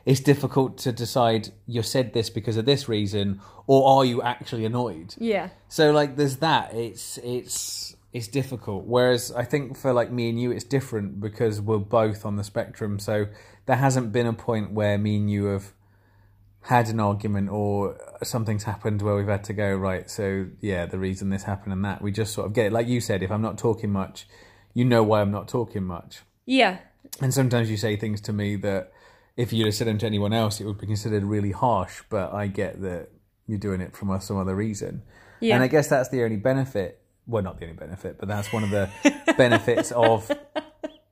it's difficult to decide you said this because of this reason or are you actually annoyed? Yeah. so like there's that. It's it's it's difficult. Whereas i think for like me and you it's different because we're both on the spectrum. So there hasn't been a point where me and you have had an argument or something's happened where we've had to go right so yeah the reason this happened and that. We just sort of get it. Like you said if i'm not talking much you know why i'm not talking much. Yeah. and sometimes you say things to me that if you'd have said them to anyone else it would be considered really harsh but i get that you're doing it from some other reason. Yeah. and i guess that's the only benefit well not the only benefit but that's one of the benefits of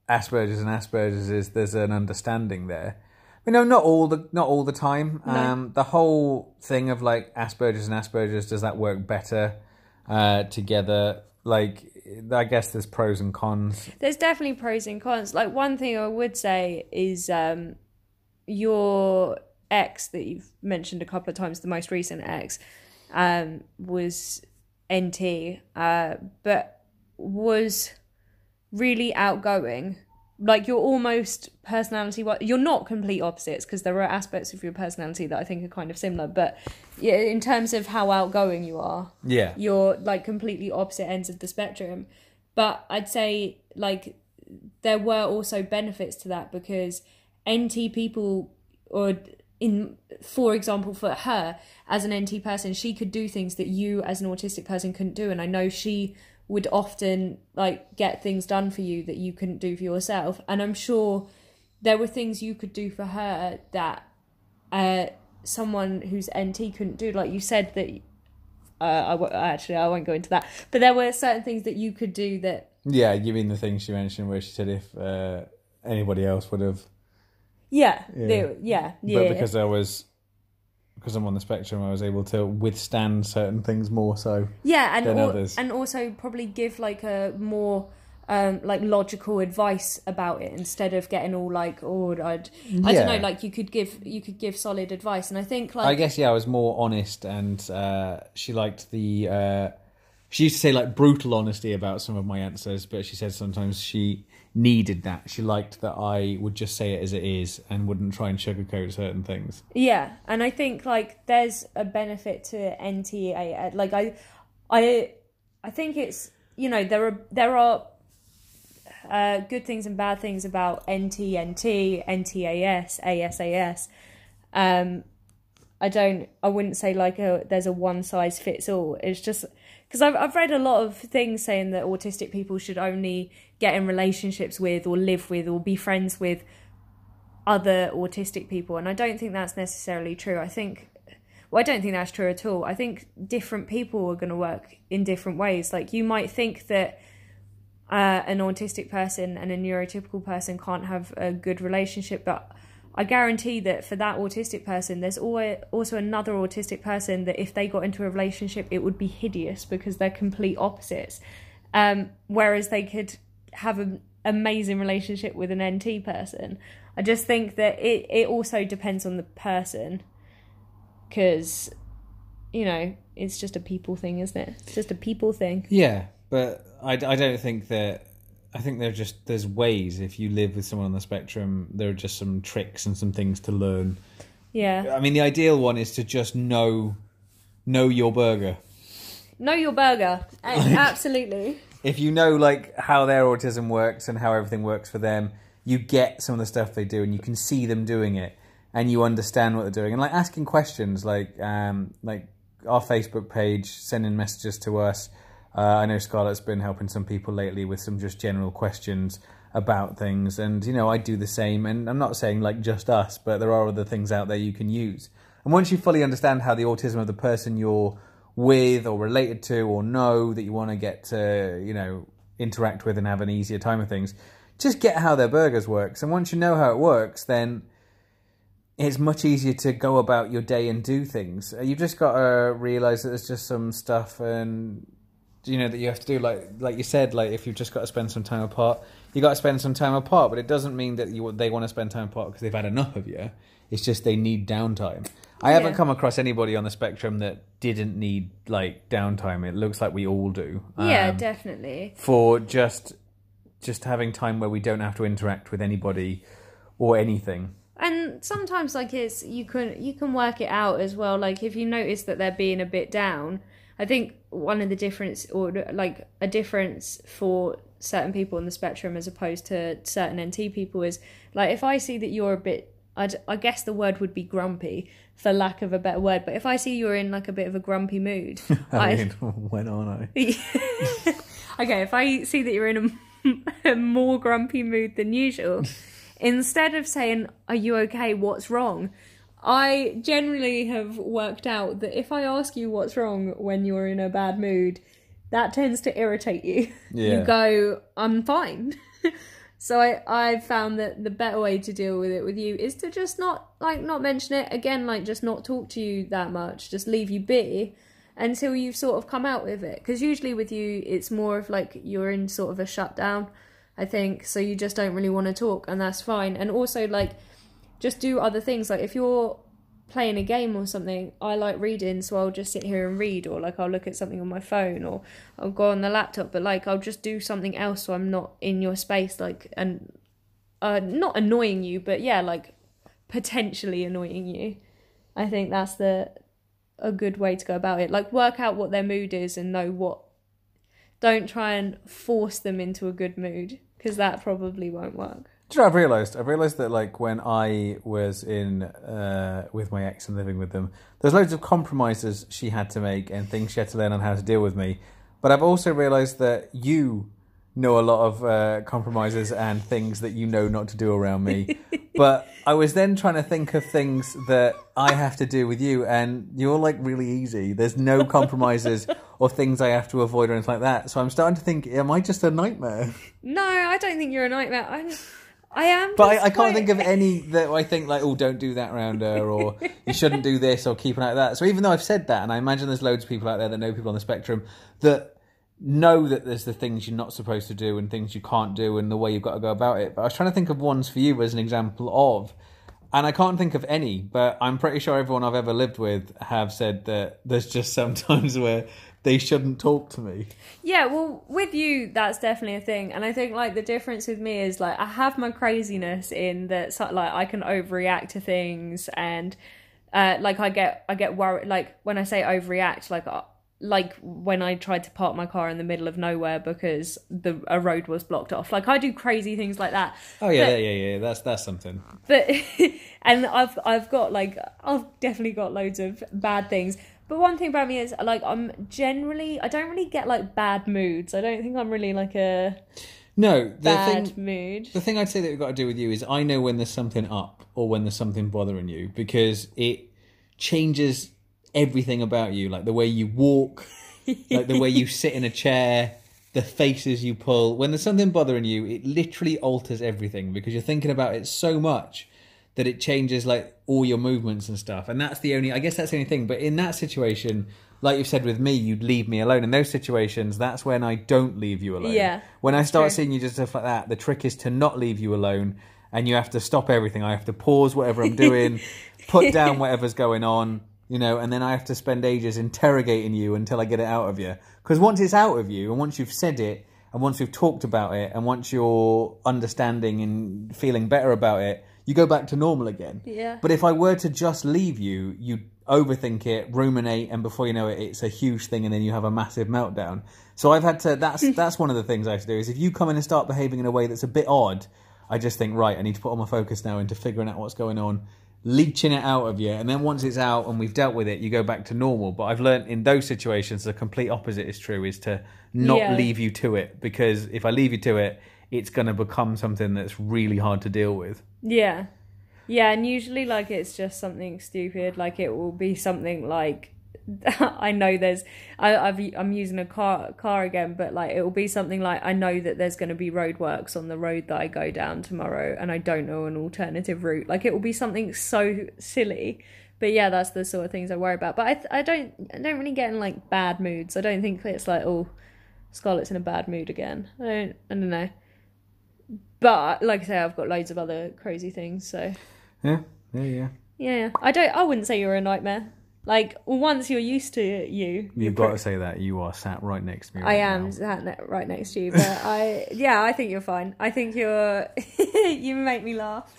asperger's and asperger's is there's an understanding there. You know not all the not all the time. Um the whole thing of like asperger's and asperger's does that work better uh together? Like i guess there's pros and cons. There's definitely pros and cons. Like one thing I would say is um your ex that you've mentioned a couple of times, the most recent ex, um, was NT, uh, but was really outgoing. Like you're almost personality. You're not complete opposites because there are aspects of your personality that I think are kind of similar. But yeah, in terms of how outgoing you are, yeah you're like completely opposite ends of the spectrum. But I'd say like there were also benefits to that because NT people or in for example for her as an NT person she could do things that you as an autistic person couldn't do. And I know she would often like get things done for you that you couldn't do for yourself. And I'm sure there were things you could do for her that uh someone who's NT couldn't do. Like you said that uh, I w- actually I won't go into that. But there were certain things that you could do that Yeah, you mean the thing she mentioned where she said if uh, anybody else would have, yeah Yeah. they- yeah yeah but because I was, because I'm on the spectrum, I was able to withstand certain things more so. yeah and than al- others. and also probably give like a more um like logical advice about it instead of getting all like oh I'd I don't know like you could give you could give solid advice and I think like I guess yeah, I was more honest, and uh, she liked the. Uh, she used to say like brutal honesty about some of my answers, but she said sometimes she needed that. She liked that I would just say it as it is and wouldn't try and sugarcoat certain things. Yeah, and I think like there's a benefit to NTA. Like I, I, I think it's you know there are there are uh, good things and bad things about NTNT, NTAS, ASAS. Um, I don't. I wouldn't say like a there's a one size fits all. It's just because I've I've read a lot of things saying that autistic people should only get in relationships with or live with or be friends with other autistic people and i don't think that's necessarily true. I think well i don't think that's true at all. I think different people are going to work in different ways. Like you might think that uh, an autistic person and a neurotypical person can't have a good relationship but i guarantee that for that autistic person there's also another autistic person that if they got into a relationship it would be hideous because they're complete opposites um, whereas they could have an amazing relationship with an NT person. I just think that it, it also depends on the person because, you know, it's just a people thing, isn't it? It's just a people thing. Yeah, but I, I don't think that. I think there's just there's ways if you live with someone on the spectrum, there are just some tricks and some things to learn. Yeah. I mean, the ideal one is to just know know your burger. Know your burger. Absolutely. If you know like how their autism works and how everything works for them, you get some of the stuff they do and you can see them doing it. and you understand what they're doing and like asking questions like um like our Facebook page, sending messages to us. Uh, I know Scarlett's been helping some people lately with some just general questions about things, and you know I do the same. And I'm not saying like just us, but there are other things out there you can use. And once you fully understand how the autism of the person you're with or related to or know that you want to get to, you know, interact with and have an easier time of things, just get how their burgers works. And once you know how it works, then it's much easier to go about your day and do things. You've just got to realize that there's just some stuff and you know that you have to do like like you said like if you've just got to spend some time apart you got to spend some time apart but it doesn't mean that you they want to spend time apart because they've had enough of you. It's just they need downtime. I haven't come across anybody on the spectrum that didn't need like downtime. It looks like we all do. Yeah, Um, definitely. for just just having time where we don't have to interact with anybody or anything. And sometimes like it's you can you can work it out as well. Like if you notice that they're being a bit down, I think one of the difference or like a difference for certain people on the spectrum as opposed to certain NT people is like if I see that you're a bit I'd, I guess the word would be grumpy for lack of a better word, but if I see you're in like a bit of a grumpy mood, I I- mean, when aren't I? okay, if I see that you're in a, a more grumpy mood than usual, instead of saying, Are you okay? What's wrong? I generally have worked out that if I ask you what's wrong when you're in a bad mood, that tends to irritate you. Yeah. You go, I'm fine. so I, I've found that the better way to deal with it with you is to just not like not mention it again, like just not talk to you that much, just leave you be until you've sort of come out with it. Because usually with you, it's more of like you're in sort of a shutdown, I think. So you just don't really want to talk, and that's fine. And also, like, just do other things. Like, if you're playing a game or something, I like reading, so I'll just sit here and read, or like I'll look at something on my phone, or I'll go on the laptop. But like, I'll just do something else so I'm not in your space, like, and uh, not annoying you, but yeah, like potentially annoying you. I think that's the a good way to go about it. Like work out what their mood is and know what. Don't try and force them into a good mood because that probably won't work. Do you know I've realised? I've realised that like when I was in uh, with my ex and living with them, there's loads of compromises she had to make and things she had to learn on how to deal with me. But I've also realised that you know a lot of uh, compromises and things that you know not to do around me. but I was then trying to think of things that I have to do with you, and you're like really easy. There's no compromises or things I have to avoid or anything like that. So I'm starting to think, am I just a nightmare? No, I don't think you're a nightmare. I'm, I am. But I, I can't think of any that I think like, oh, don't do that around her, or you shouldn't do this, or keep an eye on that. So even though I've said that, and I imagine there's loads of people out there that know people on the spectrum that know that there's the things you're not supposed to do and things you can't do and the way you've got to go about it. But I was trying to think of ones for you as an example of, and I can't think of any. But I'm pretty sure everyone I've ever lived with have said that there's just sometimes where they shouldn't talk to me. Yeah, well, with you, that's definitely a thing, and I think like the difference with me is like I have my craziness in that, like I can overreact to things, and uh, like I get I get worried. Like when I say overreact, like uh, like when I tried to park my car in the middle of nowhere because the a road was blocked off. Like I do crazy things like that. Oh yeah, But- yeah, yeah, yeah. That's that's something. but and I've I've got like I've definitely got loads of bad things. But one thing about me is like I'm generally I don't really get like bad moods. I don't think I'm really like a No, the bad thing mood. The thing I'd say that we've got to do with you is I know when there's something up or when there's something bothering you because it changes everything about you, like the way you walk, like the way you sit in a chair, the faces you pull. When there's something bothering you, it literally alters everything because you're thinking about it so much that it changes like all your movements and stuff. And that's the only I guess that's the only thing. But in that situation, like you've said with me, you'd leave me alone. In those situations, that's when I don't leave you alone. Yeah, When I start true. seeing you just stuff like that, the trick is to not leave you alone and you have to stop everything. I have to pause whatever I'm doing, put down whatever's going on, you know, and then I have to spend ages interrogating you until I get it out of you. Because once it's out of you and once you've said it and once we've talked about it and once you're understanding and feeling better about it, you go back to normal again. Yeah. But if I were to just leave you, you'd overthink it, ruminate, and before you know it, it's a huge thing, and then you have a massive meltdown. So I've had to. That's that's one of the things I have to do. Is if you come in and start behaving in a way that's a bit odd, I just think right. I need to put all my focus now into figuring out what's going on. leeching it out of you, and then once it's out and we've dealt with it, you go back to normal. But I've learned in those situations the complete opposite is true: is to not Yeah. leave you to it because if I leave you to it, it's going to become something that's really hard to deal with. Yeah. Yeah, and usually like it's just something stupid. Like it will be something like I know there's I, I've I'm using a car car again, but like it will be something like I know that there's going to be roadworks on the road that I go down tomorrow, and I don't know an alternative route. Like it will be something so silly. But yeah, that's the sort of things I worry about. But I I don't I don't really get in like bad moods. I don't think it's like oh Scarlett's in a bad mood again. I don't I don't know. But like I say, I've got loads of other crazy things. So Yeah, yeah, yeah. yeah, I don't. I wouldn't say you're a nightmare. Like once you're used to you, You've got to say that you are sat right next to me. I am now. sat ne- right next to you, but I yeah, I think you're fine. I think you're. you make me laugh.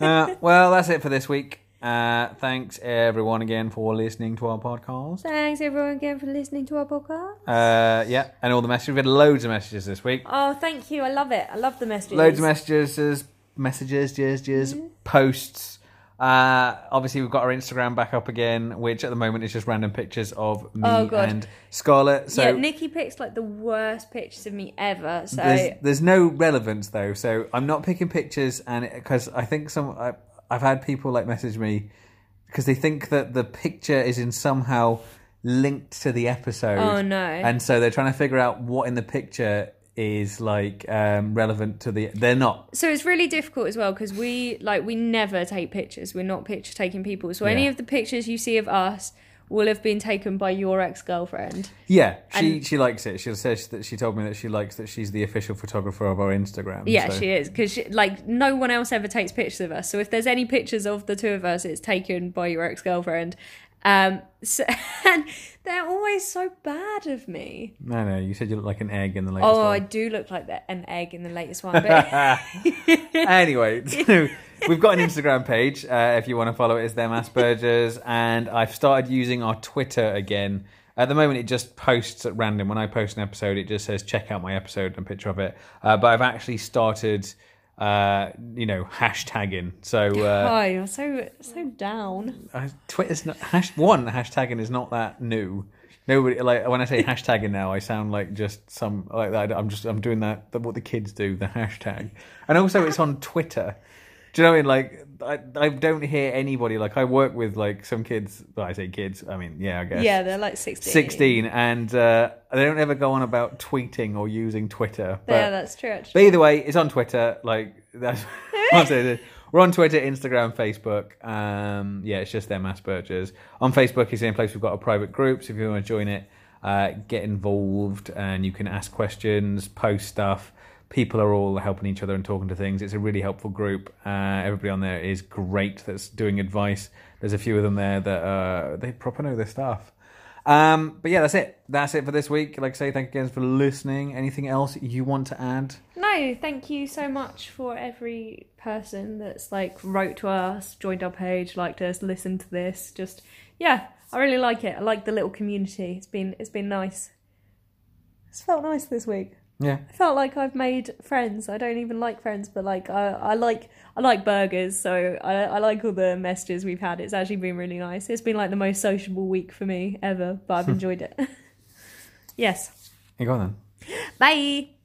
uh, well, that's it for this week. Uh, thanks everyone again for listening to our podcast. Thanks everyone again for listening to our podcast. Uh, yeah, and all the messages. We've had loads of messages this week. Oh, thank you. I love it. I love the messages. Loads of messages, messages, just, just Mm-hmm. posts. Uh, obviously, we've got our Instagram back up again, which at the moment is just random pictures of me Oh, and Scarlett. So yeah, Nikki picks like the worst pictures of me ever. So there's, there's no relevance though. So I'm not picking pictures, and because I think some I, I've had people like message me because they think that the picture is in somehow linked to the episode. Oh, no. And so they're trying to figure out what in the picture is like um, relevant to the. They're not. So it's really difficult as well because we like we never take pictures. We're not picture taking people. So any of the pictures you see of us will have been taken by your ex girlfriend. Yeah, she And- she likes it. She says that she told me that she likes that she's the official photographer of our Instagram. Yeah, so- she is because like no one else ever takes pictures of us. So if there's any pictures of the two of us, it's taken by your ex girlfriend. Um, so, and they're always so bad of me. No, no, you said you look like an egg in the latest Oh, I do look like that an egg in the latest one. But anyway, so we've got an Instagram page. Uh, if you want to follow it, it's them Aspergers, and I've started using our Twitter again. At the moment, it just posts at random. When I post an episode, it just says check out my episode and a picture of it. Uh, but I've actually started, uh, you know, hashtagging. So uh, oh, you're so so down. uh, Twitter's not hash one hashtagging is not that new. Nobody like when I say hashtagging now, I sound like just some like that. I'm just I'm doing that what the kids do, the hashtag, and also it's on Twitter. Do you know what I mean? Like I I don't hear anybody like I work with like some kids. Well, I say kids. I mean yeah, I guess Yeah, they're like sixteen. sixteen, and uh, they don't ever go on about tweeting or using Twitter. But, Yeah, that's true. Actually. but either way, it's on Twitter. Like that's. We're on Twitter, Instagram, Facebook. Um, yeah, it's just them Aspergers. On Facebook is the only place we've got a private group. So if you want to join it, uh, get involved, and you can ask questions, post stuff. People are all helping each other and talking to things. It's a really helpful group. Uh, everybody on there is great. That's doing advice. There's a few of them there that uh, they proper know their stuff. Um, but yeah, that's it. That's it for this week. Like I say, thank you again for listening. Anything else you want to add? No, thank you so much for every person that's like wrote to us, joined our page, liked us, listened to this. Just yeah, I really like it. I like the little community. It's been it's been nice. It's felt nice this week. Yeah. I felt like I've made friends. I don't even like friends, but like I, I like I like burgers, so I, I like all the messages we've had. It's actually been really nice. It's been like the most sociable week for me ever, but I've enjoyed it. yes. Hey, go on then. Bye.